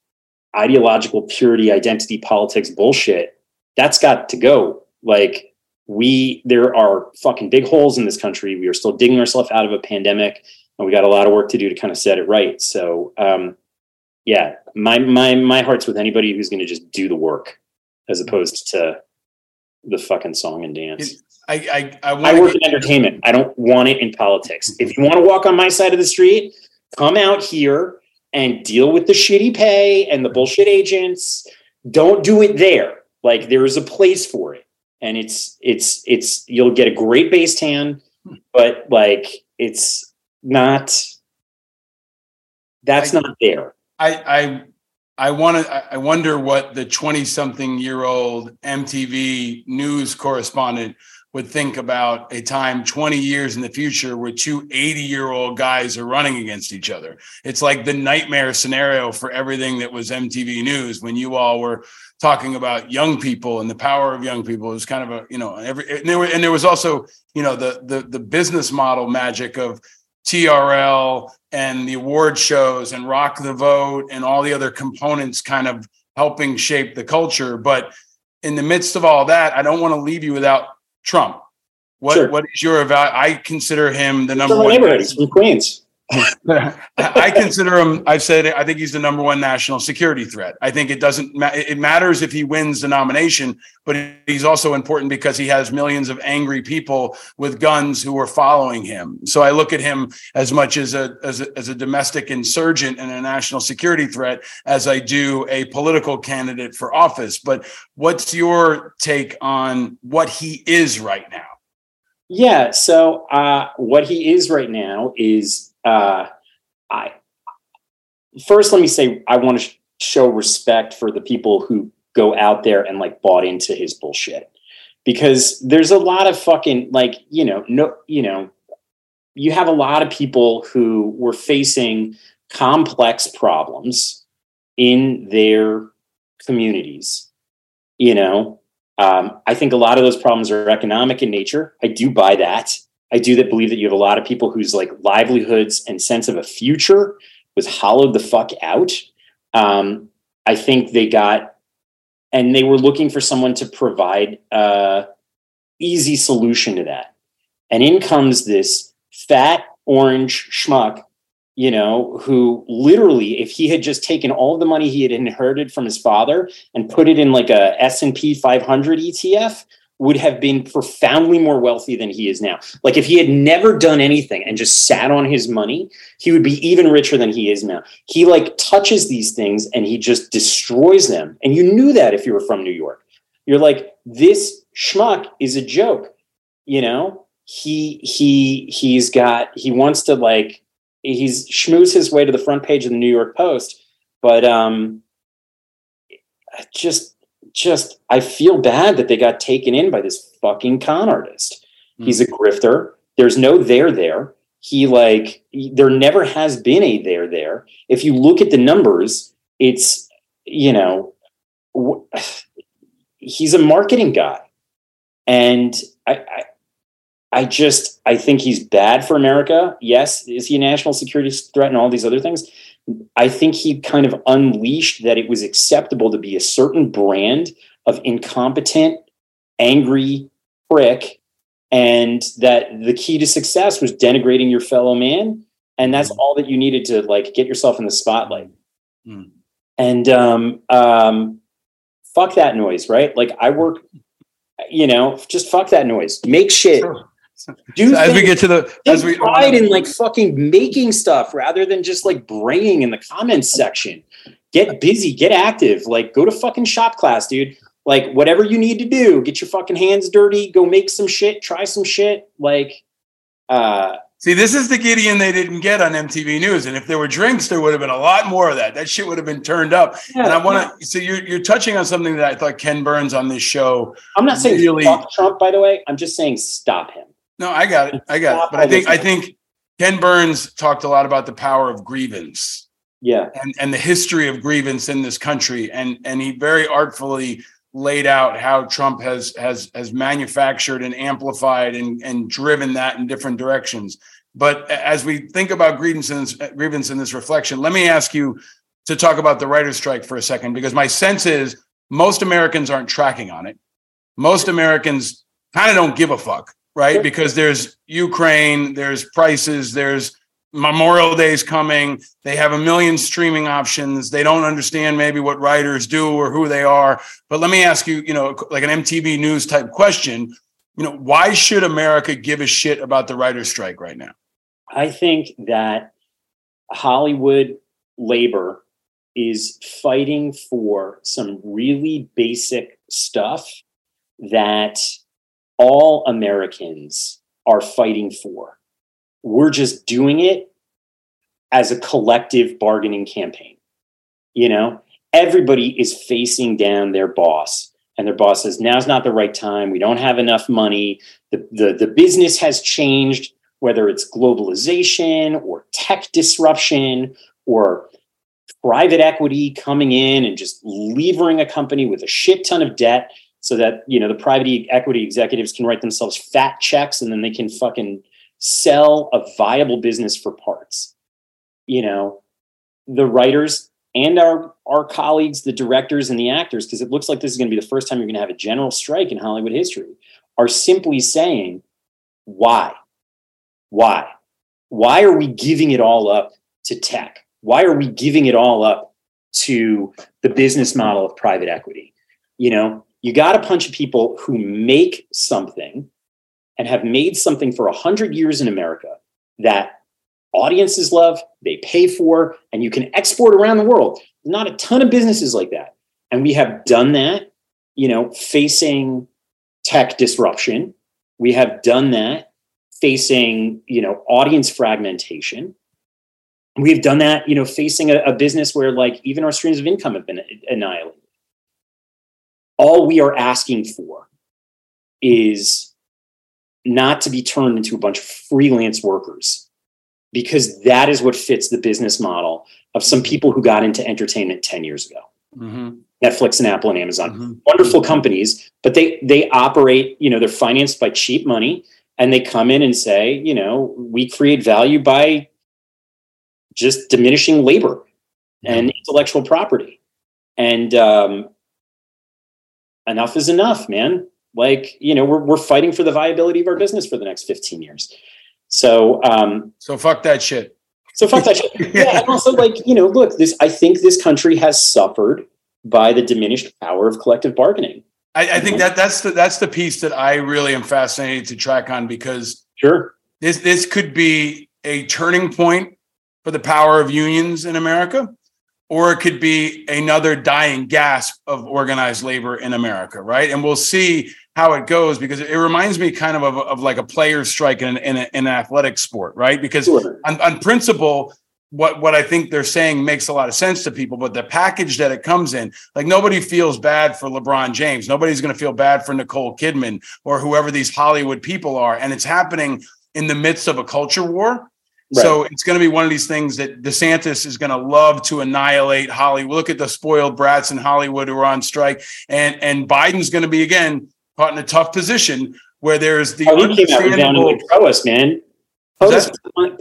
ideological purity, identity politics bullshit, that's got to go. Like we there are fucking big holes in this country. We are still digging ourselves out of a pandemic and we got a lot of work to do to kind of set it right. So um yeah, my my my heart's with anybody who's going to just do the work as opposed to the fucking song and dance. I I I, I work in entertainment. I don't want it in politics. If you want to walk on my side of the street, come out here and deal with the shitty pay and the bullshit agents. Don't do it there. Like there is a place for it. And it's it's it's you'll get a great base tan, but like it's not that's not there. I I I want to. I wonder what the twenty-something-year-old MTV news correspondent would think about a time 20 years in the future where two 80-year-old guys are running against each other. It's like the nightmare scenario for everything that was MTV News when you all were talking about young people and the power of young people. It was kind of a you know every and there, were, and there was also you know the the the business model magic of TRL and the award shows and Rock the Vote and all the other components kind of helping shape the culture. But in the midst of all that, I don't want to leave you without Trump. What Sure. what is your eval? I consider him the number one. neighborhood. He's from Queens. I consider him. I've said I think he's the number one national security threat. I think it doesn't. It matters if he wins the nomination, but he's also important because he has millions of angry people with guns who are following him. So I look at him as much as a as a, as a domestic insurgent and a national security threat as I do a political candidate for office. But what's your take on what he is right now? Yeah. So uh, what he is right now is uh, I first let me say I want to sh- show respect for the people who go out there and like bought into his bullshit. Because there's a lot of fucking like you know no you know you have a lot of people who were facing complex problems in their communities you know? Um, i think a lot of those problems are economic in nature. I do buy that i do that believe that you have a lot of people whose like livelihoods and sense of a future was hollowed the fuck out. Um, i think they got and they were looking for someone to provide a easy solution to that. And in comes this fat orange schmuck you know who literally if he had just taken all the money he had inherited from his father and put it in like a s&p 500 etf would have been profoundly more wealthy than he is now. Like if he had never done anything and just sat on his money he would be even richer than he is now. He like touches these things and he just destroys them. And you knew that if you were from new york. You're like this schmuck is a joke. You know he he he's got he wants to like he's schmooze his way to the front page of the New York Post, but um, just just I feel bad that they got taken in by this fucking con artist. Hmm. He's a grifter. There's no there there. He like there never has been a there there. If you look at the numbers, it's you know w- he's a marketing guy, and I, I I just I think he's bad for America. Yes, is he a national security threat and all these other things? I think he kind of unleashed that it was acceptable to be a certain brand of incompetent, angry prick, and that the key to success was denigrating your fellow man, and that's all that you needed to like get yourself in the spotlight. And um, um, fuck that noise, right? Like I work, you know, just fuck that noise. Make shit. Do So as we get to the as we pride in like fucking making stuff rather than just like braying in the comments section. Get busy, get active. Like go to fucking shop class, dude. Like whatever you need to do, get your fucking hands dirty, go make some shit, try some shit. Like uh See, this is the Gideon they didn't get on MTV News, and if there were drinks, there would have been a lot more of that. That shit would have been turned up. Yeah, and I want to. So you're you're touching on something that I thought Ken Burns on this show. I'm not saying really. Trump, by the way. I'm just saying stop him. No, I got it. I got it. But I think. I think Ken Burns talked a lot about the power of grievance. Yeah. And and the history of grievance in this country. And and he very artfully laid out how Trump has has has manufactured and amplified and, and driven that in different directions. But as we think about grievance in this, grievance in this reflection, let me ask you to talk about the writer's strike for a second, because my sense is most Americans aren't tracking on it. Most Americans kind of don't give a fuck, right? Because there's Ukraine, there's prices, there's Memorial Day's coming. They have a million streaming options. They don't understand maybe what writers do or who they are. But let me ask you, you know, like an MTV News type question. You know, why should America give a shit about the writer's strike right now? I think that Hollywood labor is fighting for some really basic stuff that all Americans are fighting for. We're just doing it as a collective bargaining campaign. You know, everybody is facing down their boss, and their boss says, Now's not the right time. We don't have enough money. The, the, the business has changed, whether it's globalization or tech disruption or private equity coming in and just levering a company with a shit ton of debt so that you know the private equity executives can write themselves fat checks and then they can fucking sell a viable business for parts you know the writers and our our colleagues the directors and the actors because it looks like this is going to be the first time you're going to have a general strike in hollywood history are simply saying why why why are we giving it all up to tech? Why are we giving it all up to the business model of private equity? You know, you got a bunch of people who make something and have made something for a hundred years in America that audiences love, they pay for, and you can export around the world. Not a ton of businesses like that. And we have done that, you know, facing tech disruption. We have done that facing, you know, audience fragmentation. We've done that, you know, facing a, a business where like even our streams of income have been annihilated. All we are asking for is not to be turned into a bunch of freelance workers because that is what fits the business model of some people who got into entertainment 10 years ago. Mm-hmm. Netflix and Apple and Amazon. Wonderful companies, but they they operate, you know, they're financed by cheap money and they come in and say, you know, we create value by just diminishing labor and intellectual property. And um, enough is enough, man. Like, you know, we're we're fighting for the viability of our business for the next 15 years. So um So fuck that shit. so fuck that shit. Yeah, and also like, you know, look, this I think this country has suffered by the diminished power of collective bargaining. I, I think that that's the that's the piece that I really am fascinated to track on because sure this this could be a turning point for the power of unions in America, or it could be another dying gasp of organized labor in America, right? And we'll see how it goes because it reminds me kind of of, of like a player's strike in, in, a, in an athletic sport, right? Because on, on principle, what what I think they're saying makes a lot of sense to people, but the package that it comes in, like nobody feels bad for LeBron James. Nobody's going to feel bad for Nicole Kidman or whoever these Hollywood people are, and it's happening in the midst of a culture war. So it's going to be one of these things that DeSantis is going to love to annihilate Hollywood. Look at the spoiled brats in Hollywood who are on strike, and and Biden's going to be again caught in a tough position where there's the Oh, he came out understandable. resoundingly pro us, man. POTUS,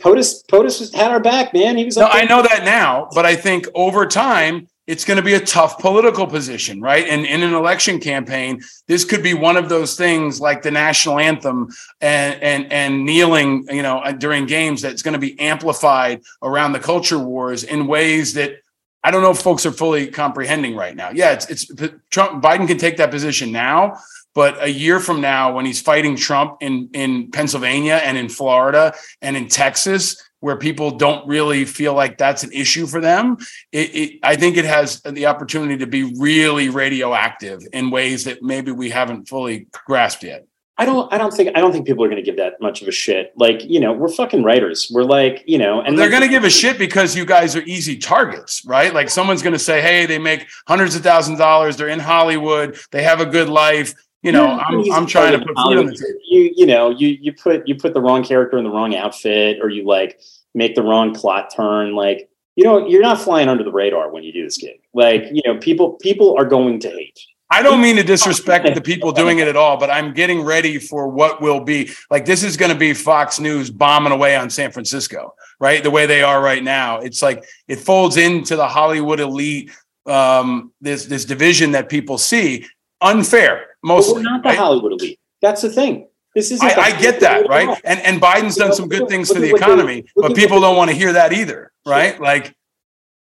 POTUS, POTUS had our back, man. He was No. I know that now, but I think over time it's going to be a tough political position, right? And in an election campaign, this could be one of those things like the national anthem and and and kneeling, you know, uh, during games that's going to be amplified around the culture wars in ways that I don't know if folks are fully comprehending right now. Yeah, it's it's Trump Biden can take that position now, but a year from now when he's fighting Trump in in Pennsylvania and in Florida and in Texas where people don't really feel like that's an issue for them, it, it, I think it has the opportunity to be really radioactive in ways that maybe we haven't fully grasped yet. I don't. I don't think. I don't think people are going to give that much of a shit. Like, you know, we're fucking writers. We're like, you know, and they're like- going to give a shit because you guys are easy targets, right? Like someone's going to say, "Hey, they make hundreds of thousands of dollars. They're in Hollywood. They have a good life." You know, I'm I'm trying to put food on the table. You you know you you put you put the wrong character in the wrong outfit, or you like make the wrong plot turn. Like you know you're not flying under the radar when you do this gig. Like you know people people are going to hate. I don't mean to disrespect the people doing it at all, but I'm getting ready for what will be like. This is going to be Fox News bombing away on San Francisco, right? The way they are right now. It's like it folds into the Hollywood elite, um, this this division that people see unfair But mostly. we're not the right? Hollywood elite. That's the thing. This is. I, I get that, right? And and Biden's done some good things for the economy, but people don't want to hear that either, right? Like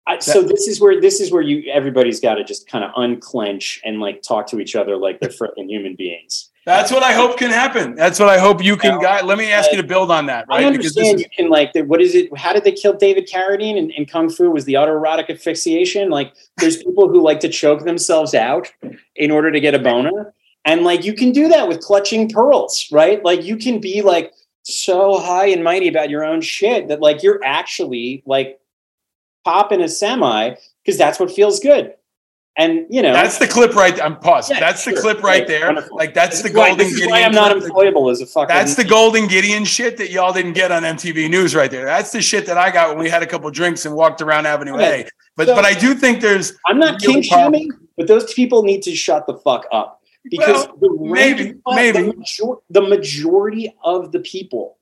I, so this is where this is where you everybody's got to just kind of unclench and like talk to each other like they're freaking human beings. That's what I hope can happen. That's what I hope you can guide. Let me ask you to build on that, I right? Because this understand is you can like what is it? How did they kill David Carradine in, in Kung Fu? Was the autoerotic asphyxiation? Like there's people who like to choke themselves out in order to get a boner, and like you can do that with clutching pearls, right? Like you can be like so high and mighty about your own shit that like you're actually like popping a semi because that's what feels good, and you know That's the clip right there. I'm paused. Yeah, that's the clip right Right, there. wonderful. Like that's This the is why- golden this is Gideon. why I'm not employable as a fucking. That's the golden Gideon shit that y'all didn't get on MTV News right there. That's the shit that I got when we had a couple drinks and walked around Avenue Right. A. But So- but I do think there's I'm not king shaming, but those people need to shut the fuck up because Well, the maybe, rank- the major- the majority of the people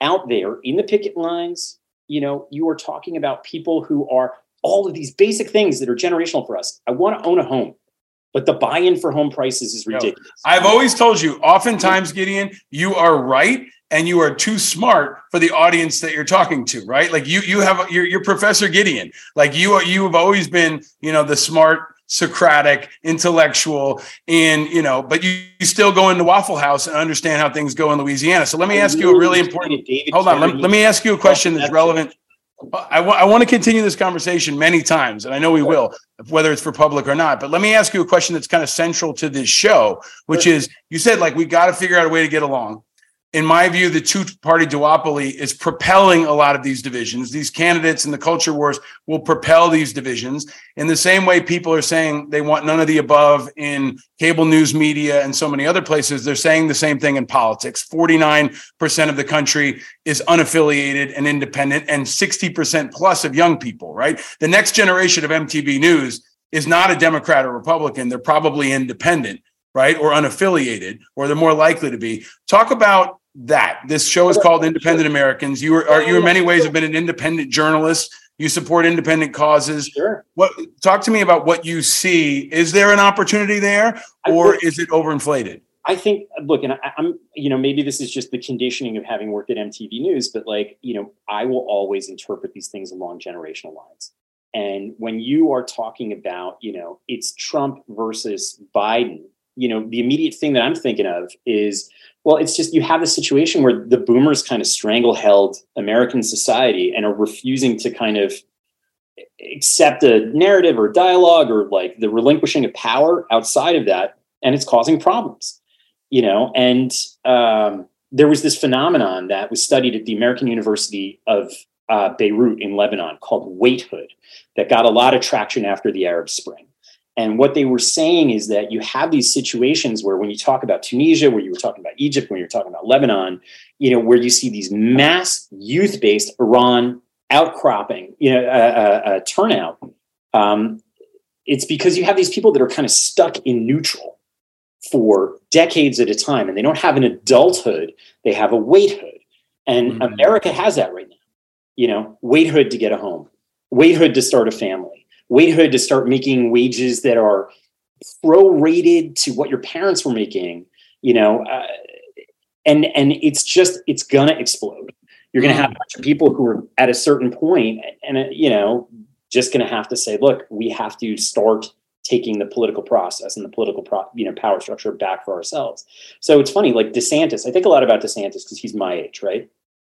out there in the picket lines, you know, you are talking about people who are all of these basic things that are generational for us. I want to own a home, but the buy-in for home prices is ridiculous. I've always told you, oftentimes, Gideon, you are right and you are too smart for the audience that you're talking to, right? Like you, you have you're, you're Professor Gideon. Like you are, you have always been, you know, the smart, Socratic, intellectual, and you know, but you, you still go into Waffle House and understand how things go in Louisiana. So let me ask you a really important. Hold on, let, let me ask you a question oh, that's relevant. I want to continue this conversation many times, and I know we will, whether it's for public or not. But let me ask you a question that's kind of central to this show, which is you said, like, we got to figure out a way to get along. In my view, the two party duopoly is propelling a lot of these divisions. These candidates and the culture wars will propel these divisions in the same way people are saying they want none of the above in cable news media and so many other places. They're saying the same thing in politics. 49% of the country is unaffiliated and independent, and 60% plus of young people, right? The next generation of MTV News is not a Democrat or Republican. They're probably independent, right? Or unaffiliated, or they're more likely to be. Talk about that. This show is called Independent Americans. You are, are you in many ways have been an independent journalist. You support independent causes. Sure. What talk to me about what you see? Is there an opportunity there, or is it overinflated? I think, look, and I, I'm, you know, maybe this is just the conditioning of having worked at MTV News, but like, you know, I will always interpret these things along generational lines. And when you are talking about, you know, it's Trump versus Biden, you know, the immediate thing that I'm thinking of is, well, it's just you have a situation where the boomers kind of strangled American society and are refusing to kind of accept a narrative or dialogue or like the relinquishing of power outside of that, and it's causing problems, you know. And um, there was this phenomenon that was studied at the American University of uh, Beirut in Lebanon called waithood that got a lot of traction after the Arab Spring. And what they were saying is that you have these situations where, when you talk about Tunisia, where you were talking about Egypt, when you're talking about Lebanon, you know, where you see these mass youth-based Iran outcropping, you know, uh, uh, uh, turnout. Um, it's because you have these people that are kind of stuck in neutral for decades at a time, and they don't have an adulthood; they have a waithood. And America has that right now. You know, waithood to get a home, waithood to start a family, waithood to start making wages that are prorated to what your parents were making. You know, uh, and and it's just it's gonna explode. You're gonna have a bunch of people who are at a certain point, and uh, you know, just gonna have to say, look, we have to start taking the political process and the political pro- you know power structure back for ourselves. So it's funny, like DeSantis. I think a lot about DeSantis because he's my age, right?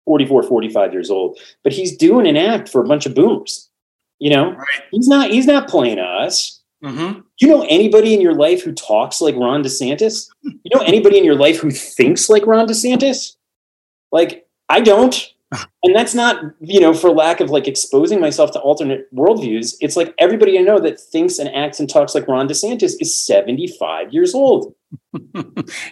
44, 45 years old, but he's doing an act for a bunch of boomers. You know, he's not he's not playing us. Mm-hmm. You know anybody in your life who talks like Ron DeSantis? You know anybody in your life who thinks like Ron DeSantis? Like I don't. And that's not, you know, for lack of like exposing myself to alternate worldviews. It's like everybody I know that thinks and acts and talks like Ron DeSantis is 75 years old.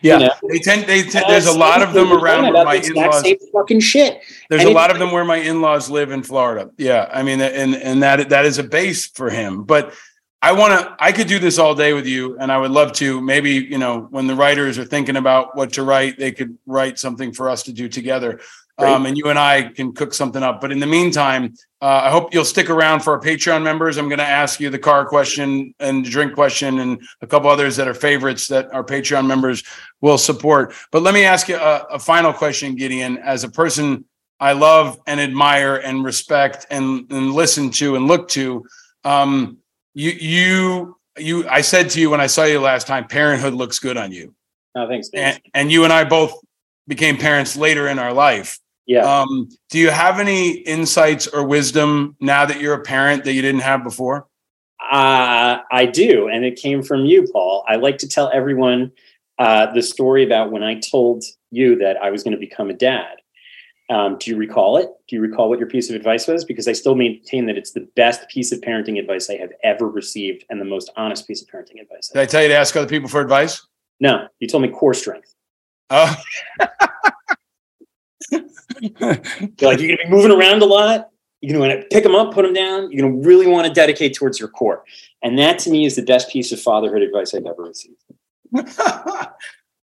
Yeah, You know? they tend. They tend there's a lot of them around where my in-laws. fucking shit. There's And a lot of them where my in-laws live in Florida. Yeah, I mean, and and that that is a base for him. But I want to. I could do this all day with you, and I would love to. Maybe you know, when the writers are thinking about what to write, they could write something for us to do together. Um, and you and I can cook something up. But in the meantime, uh, I hope you'll stick around for our Patreon members. I'm going to ask you the car question and the drink question and a couple others that are favorites that our Patreon members will support. But let me ask you a, a final question, Gideon. As a person I love and admire and respect and, and listen to and look to, um, you you you. I said to you when I saw you last time, parenthood looks good on you, Oh, thanks, and, and you and I both became parents later in our life. Yeah. Um, do you have any insights or wisdom now that you're a parent that you didn't have before? Uh, I do, and it came from you, Paul. I like to tell everyone uh, the story about when I told you that I was going to become a dad. Um, do you recall it? Do you recall what your piece of advice was? Because I still maintain that it's the best piece of parenting advice I have ever received, and the most honest piece of parenting advice. Did I tell you to ask other people for advice? No, you told me core strength. Oh, You're like you're going to be moving around a lot. You're going to pick them up, put them down. You're going to really want to dedicate towards your core, and that to me is the best piece of fatherhood advice I've ever received.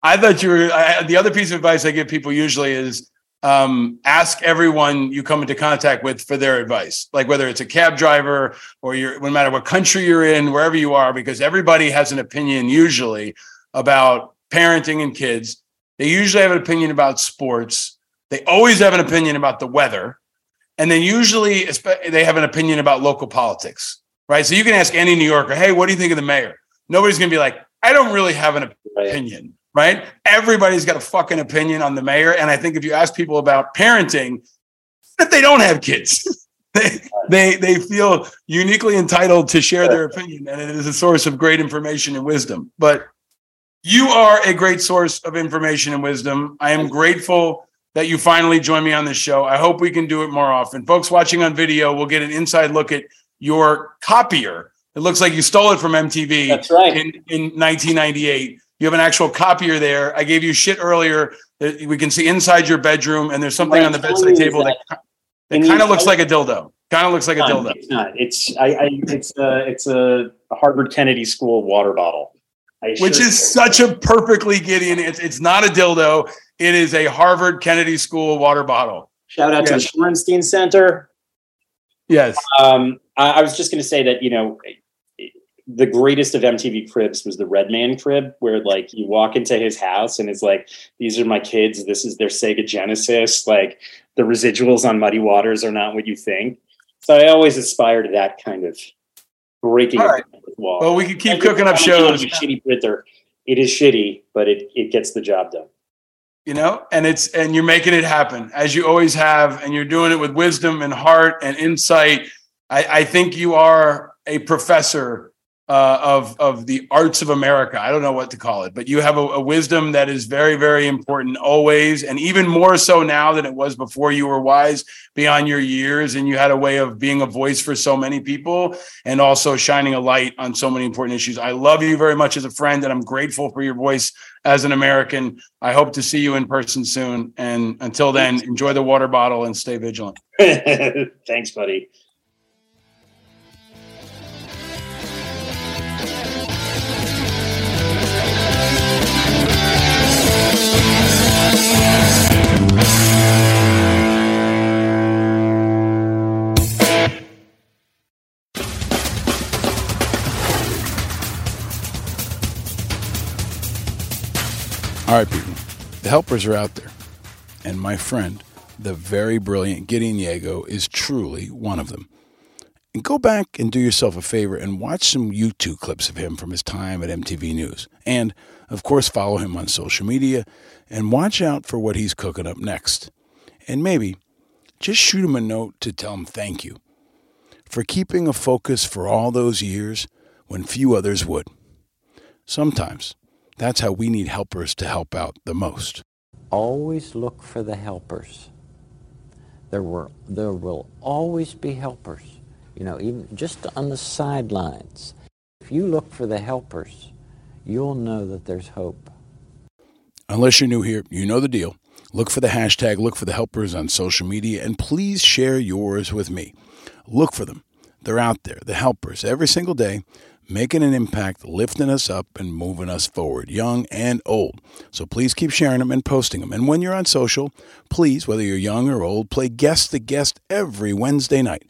I thought you were. I, the other piece of advice I give people usually is um, ask everyone you come into contact with for their advice, like whether it's a cab driver or you're, no matter what country you're in, wherever you are, because everybody has an opinion usually about parenting and kids. They usually have an opinion about sports. They always have an opinion about the weather. And then usually they have an opinion about local politics, right? So you can ask any New Yorker, hey, what do you think of the mayor? Nobody's going to be like, I don't really have an opinion, right? Everybody's got a fucking opinion on the mayor. And I think if you ask people about parenting, that they don't have kids. they, they they feel uniquely entitled to share their opinion, and it is a source of great information and wisdom. But you are a great source of information and wisdom. I am grateful that you finally join me on this show. I hope we can do it more often. Folks watching on video will get an inside look at your copier. It looks like you stole it from MTV. That's right. In, in 1998. You have an actual copier there. I gave you shit earlier. that We can see inside your bedroom, and there's something on the bedside table that, that that kind of looks like a dildo. Kind of looks like a dildo. It's not. It's I, I it's a it's a Harvard Kennedy School water bottle. I which is such a perfectly Gideon. It's, it's not a dildo. It is a Harvard Kennedy School water bottle. Shout out Yes. to the Shorenstein Center. Yes. Um, I, I was just going to say that you know the greatest of MTV cribs was the Redman crib, where like you walk into his house and it's like, "These are my kids. This is their Sega Genesis. Like the residuals on Muddy Waters are not what you think." So I always aspire to that kind of breaking All right. wall. Well, we could keep cooking up shows. a shitty printer. It is shitty, but it it gets the job done. you know and it's and you're making it happen as you always have and you're doing it with wisdom and heart and insight i, I think you are a professor uh, of of the arts of america i don't know what to call it but you have a, a wisdom that is very very important always and even more so now than it was before you were wise beyond your years and you had a way of being a voice for so many people and also shining a light on so many important issues i love you very much as a friend and i'm grateful for your voice as an American. I hope to see you in person soon. And until then, enjoy the water bottle and stay vigilant. Thanks, buddy. All right, people. The helpers are out there. And my friend, the very brilliant Gideon Yago, is truly one of them. And go back and do yourself a favor and watch some YouTube clips of him from his time at MTV News. And, of course, follow him on social media and watch out for what he's cooking up next. And maybe just shoot him a note to tell him thank you for keeping a focus for all those years when few others would. Sometimes that's how we need helpers to help out the most. Always look for the helpers. There were there will always be helpers. You know, even just on the sidelines. If you look for the helpers, you'll know that there's hope. Unless you're new here, you know the deal. Look for the hashtag, look for the helpers on social media, and please share yours with me. Look for them. They're out there, the helpers, every single day, making an impact, lifting us up, and moving us forward, young and old. So please keep sharing them and posting them. And when you're on social, please, whether you're young or old, play Guess the Guest every Wednesday night.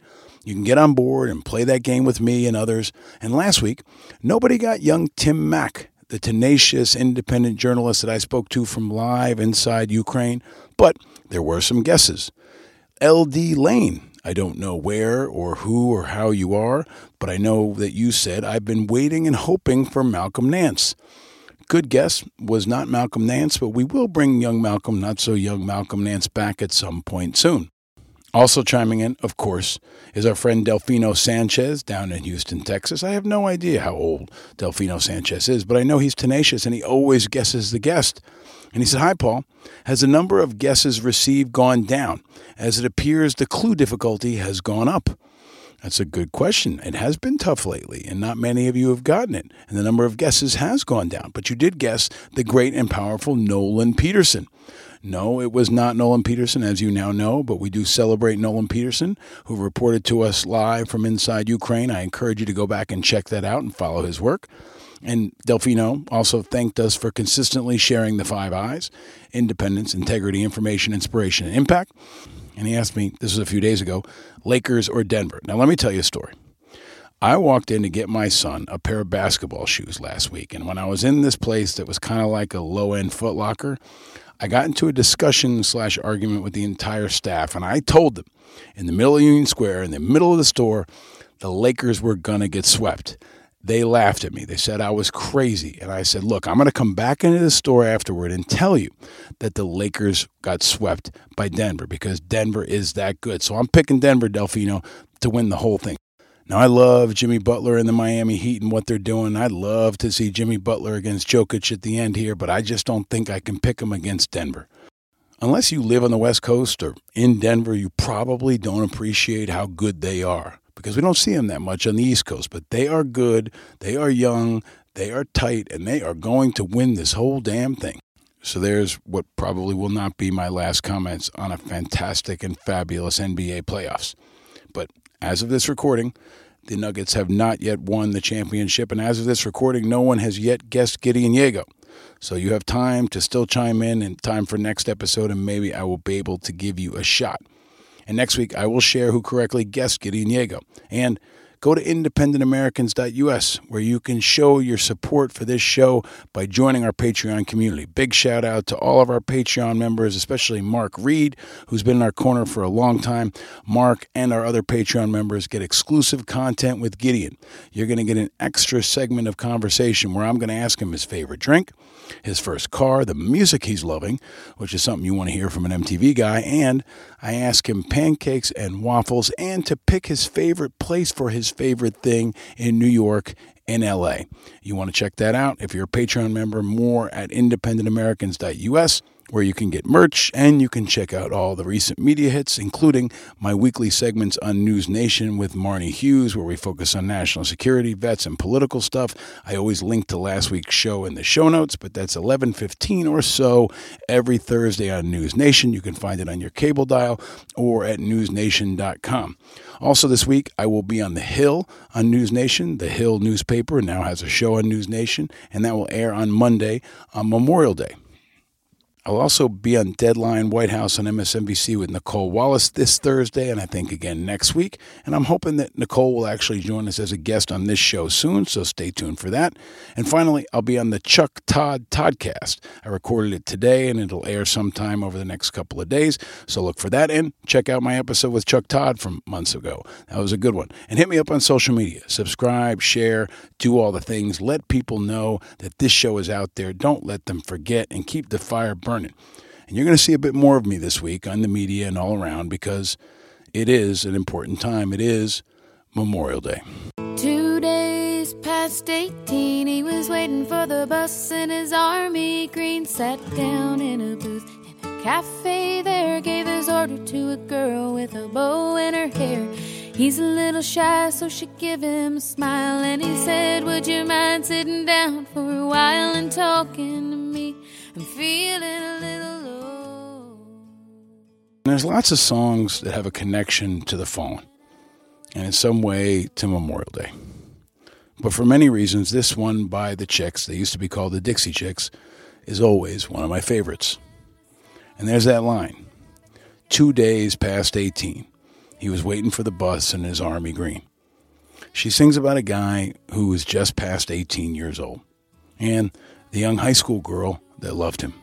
You can get on board and play that game with me and others. And last week, nobody got young Tim Mack, the tenacious independent journalist that I spoke to from live inside Ukraine, but there were some guesses. LD Lane, I don't know where or who or how you are, but I know that you said I've been waiting and hoping for Malcolm Nance. Good guess was not Malcolm Nance, but we will bring young Malcolm, not so young Malcolm Nance, back at some point soon. Also chiming in, of course, is our friend Delfino Sanchez down in Houston, Texas. I have no idea how old Delfino Sanchez is, but I know he's tenacious and he always guesses the guest. And he said, Hi, Paul. Has the number of guesses received gone down as it appears the clue difficulty has gone up? That's a good question. It has been tough lately, and not many of you have gotten it. And the number of guesses has gone down. But you did guess the great and powerful Nolan Peterson. No, it was not Nolan Peterson, as you now know, but we do celebrate Nolan Peterson, who reported to us live from inside Ukraine. I encourage you to go back and check that out and follow his work. And Delfino also thanked us for consistently sharing the five eyes independence, integrity, information, inspiration, and impact. And he asked me, this was a few days ago, Lakers or Denver. Now, let me tell you a story. I walked in to get my son a pair of basketball shoes last week. And when I was in this place that was kind of like a low end Foot Locker, I got into a discussion slash argument with the entire staff. And I told them in the middle of Union Square, in the middle of the store, the Lakers were going to get swept. They laughed at me. They said I was crazy. And I said, Look, I'm going to come back into the store afterward and tell you that the Lakers got swept by Denver because Denver is that good. So I'm picking Denver, Delfino, to win the whole thing. Now, I love Jimmy Butler and the Miami Heat and what they're doing. I'd love to see Jimmy Butler against Jokic at the end here, but I just don't think I can pick him against Denver. Unless you live on the West Coast or in Denver, you probably don't appreciate how good they are because we don't see them that much on the East Coast. But they are good, they are young, they are tight, and they are going to win this whole damn thing. So there's what probably will not be my last comments on a fantastic and fabulous NBA playoffs. But as of this recording, the Nuggets have not yet won the championship, and as of this recording, no one has yet guessed Gideon Yago. So you have time to still chime in and time for next episode, and maybe I will be able to give you a shot. And next week, I will share who correctly guessed Gideon Yago. And go to independentamericans.us where you can show your support for this show by joining our Patreon community. Big shout out to all of our Patreon members, especially Mark Reed, who's been in our corner for a long time. Mark and our other Patreon members get exclusive content with Gideon. You're going to get an extra segment of conversation where I'm going to ask him his favorite drink, his first car, the music he's loving, which is something you want to hear from an MTV guy, and I ask him pancakes and waffles and to pick his favorite place for his favorite thing in New York and LA. You want to check that out if you're a Patreon member, more at independentamericans.us where you can get merch and you can check out all the recent media hits, including my weekly segments on News Nation with Marni Hughes, where we focus on national security, vets, and political stuff. I always link to last week's show in the show notes, but that's 11:15 or so every Thursday on News Nation. You can find it on your cable dial or at newsnation.com. Also, this week, I will be on The Hill on News Nation. The Hill newspaper now has a show on News Nation, and that will air on Monday on Memorial Day. I'll also be on Deadline White House on MSNBC with Nicolle Wallace this Thursday, and I think again next week. And I'm hoping that Nicole will actually join us as a guest on this show soon, so stay tuned for that. And finally, I'll be on the Chuck Todd Toddcast. I recorded it today, and it'll air sometime over the next couple of days. So look for that and check out my episode with Chuck Todd from months ago. That was a good one. And hit me up on social media. Subscribe, share, do all the things. Let people know that this show is out there. Don't let them forget, and keep the fire burning. And you're going to see a bit more of me this week on the media and all around because it is an important time. It is Memorial Day. Two days past 18, he was waiting for the bus in his army green. Sat down in a booth cafe there, gave his order to a girl with a bow in her hair. He's a little shy, so she give him a smile, and he said, Would you mind sitting down for a while and talking to me? I'm feeling a little low. There's lots of songs that have a connection to the phone and in some way to Memorial Day. But for many reasons, this one by the Chicks, they used to be called the Dixie Chicks, is always one of my favorites. And there's that line Two days past 18, he was waiting for the bus in his army green. She sings about a guy who was just past 18 years old and the young high school girl that loved him.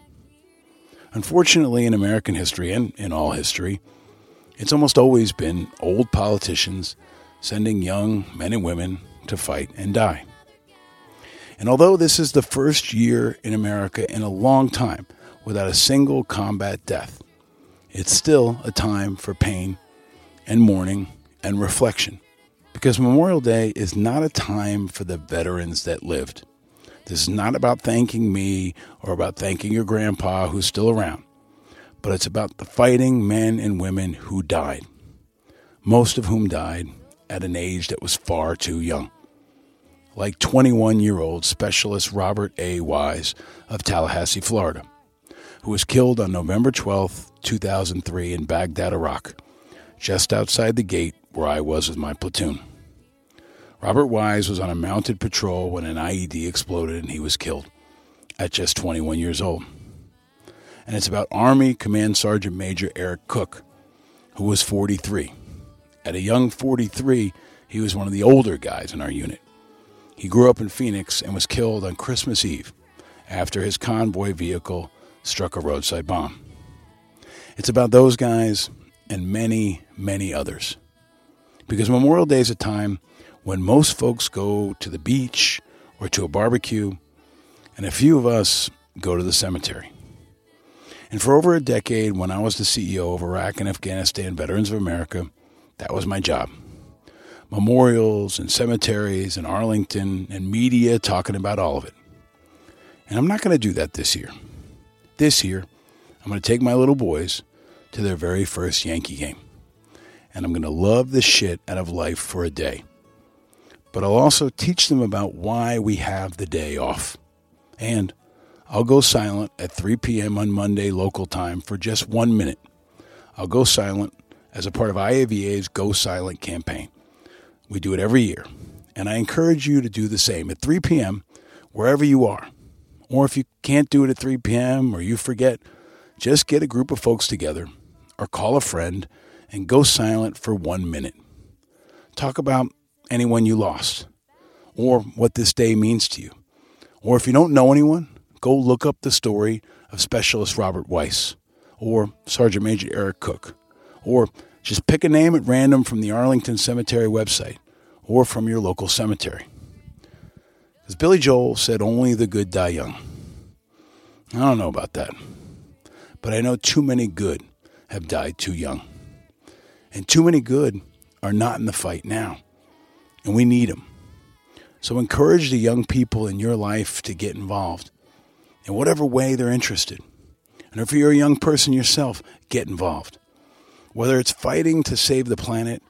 Unfortunately, in American history and in all history, it's almost always been old politicians sending young men and women to fight and die. And although this is the first year in America in a long time without a single combat death, it's still a time for pain and mourning and reflection. Because Memorial Day is not a time for the veterans that lived. This is not about thanking me or about thanking your grandpa who's still around, but it's about the fighting men and women who died, most of whom died at an age that was far too young. Like 21 year old Specialist Robert A. Wise of Tallahassee, Florida, who was killed on November 12, 2003, in Baghdad, Iraq, just outside the gate where I was with my platoon. Robert Wise was on a mounted patrol when an IED exploded and he was killed at just 21 years old. And it's about Army Command Sergeant Major Eric Cook, who was 43. At a young 43, he was one of the older guys in our unit. He grew up in Phoenix and was killed on Christmas Eve after his convoy vehicle struck a roadside bomb. It's about those guys and many, many others. Because Memorial Day is a time when most folks go to the beach or to a barbecue, and a few of us go to the cemetery. And for over a decade, when I was the CEO of Iraq and Afghanistan Veterans of America, that was my job. Memorials and cemeteries and Arlington and media talking about all of it. And I'm not going to do that this year. This year, I'm going to take my little boys to their very first Yankee game. And I'm going to love the shit out of life for a day. But I'll also teach them about why we have the day off. And I'll go silent at 3 p.m. on Monday local time for just one minute. I'll go silent as a part of IAVA's Go Silent campaign. We do it every year. And I encourage you to do the same at 3 p.m. wherever you are. Or if you can't do it at 3 p.m. or you forget, just get a group of folks together or call a friend and go silent for one minute. Talk about anyone you lost or what this day means to you. Or if you don't know anyone, go look up the story of Specialist Robert Wise or Sergeant Major Eric Cook. Or just pick a name at random from the Arlington Cemetery website or from your local cemetery. Because Billy Joel said only the good die young. I don't know about that. But I know too many good have died too young. And too many good are not in the fight now. And we need them. So encourage the young people in your life to get involved in whatever way they're interested. And if you're a young person yourself, get involved. Whether it's fighting to save the planet,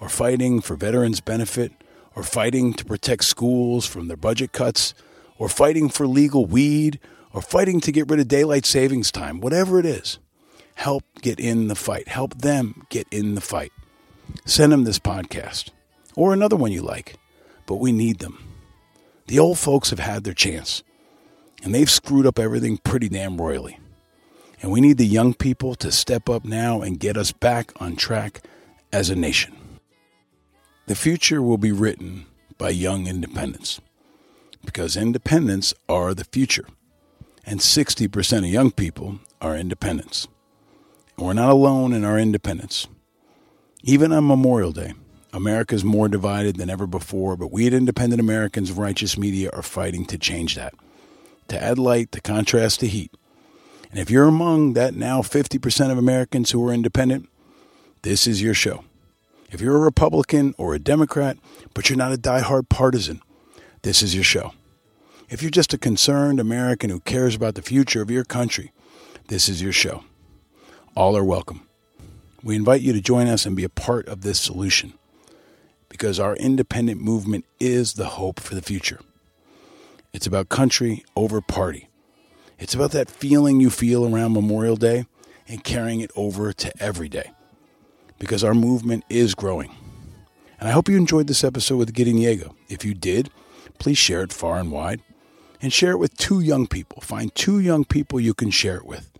or fighting for veterans' benefit, or fighting to protect schools from their budget cuts, or fighting for legal weed, or fighting to get rid of daylight savings time, whatever it is, help get in the fight. Help them get in the fight. Send them this podcast or another one you like, but we need them. The old folks have had their chance, and they've screwed up everything pretty damn royally. And we need the young people to step up now and get us back on track as a nation. The future will be written by young independents because independents are the future. And 60% of young people are independents. And we're not alone in our independence. Even on Memorial Day, America is more divided than ever before, but we at Independent Americans of Righteous Media are fighting to change that, to add light, to contrast to heat. And if you're among that now 50% of Americans who are independent, this is your show. If you're a Republican or a Democrat, but you're not a diehard partisan, this is your show. If you're just a concerned American who cares about the future of your country, this is your show. All are welcome. We invite you to join us and be a part of this solution because our independent movement is the hope for the future. It's about country over party. It's about that feeling you feel around Memorial Day and carrying it over to every day because our movement is growing. And I hope you enjoyed this episode with Gideon Yago. If you did, please share it far and wide and share it with two young people. Find two young people you can share it with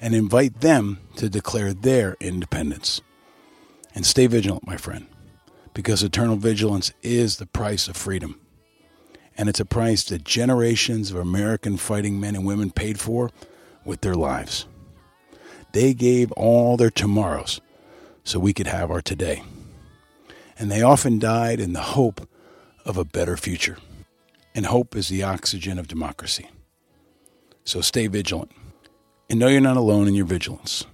and invite them to declare their independence. And stay vigilant, my friend, because eternal vigilance is the price of freedom. And it's a price that generations of American fighting men and women paid for with their lives. They gave all their tomorrows so we could have our today. And they often died in the hope of a better future. And hope is the oxygen of democracy. So stay vigilant. And know you're not alone in your vigilance.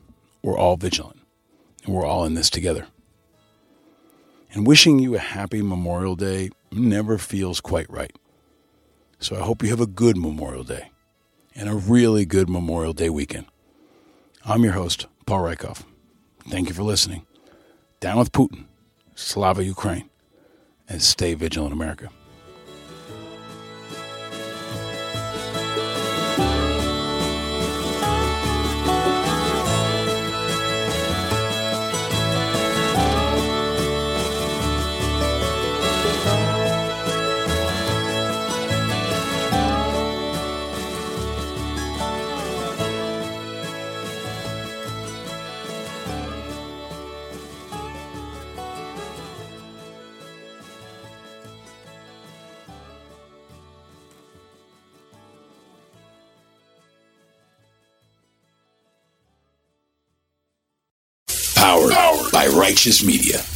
We're all vigilant. And we're all in this together. And wishing you a happy Memorial Day never feels quite right. So I hope you have a good Memorial Day and a really good Memorial Day weekend. I'm your host, Paul Rieckhoff. Thank you for listening. Down with Putin, Slava Ukraine, and stay vigilant, America. Powered by Righteous Media.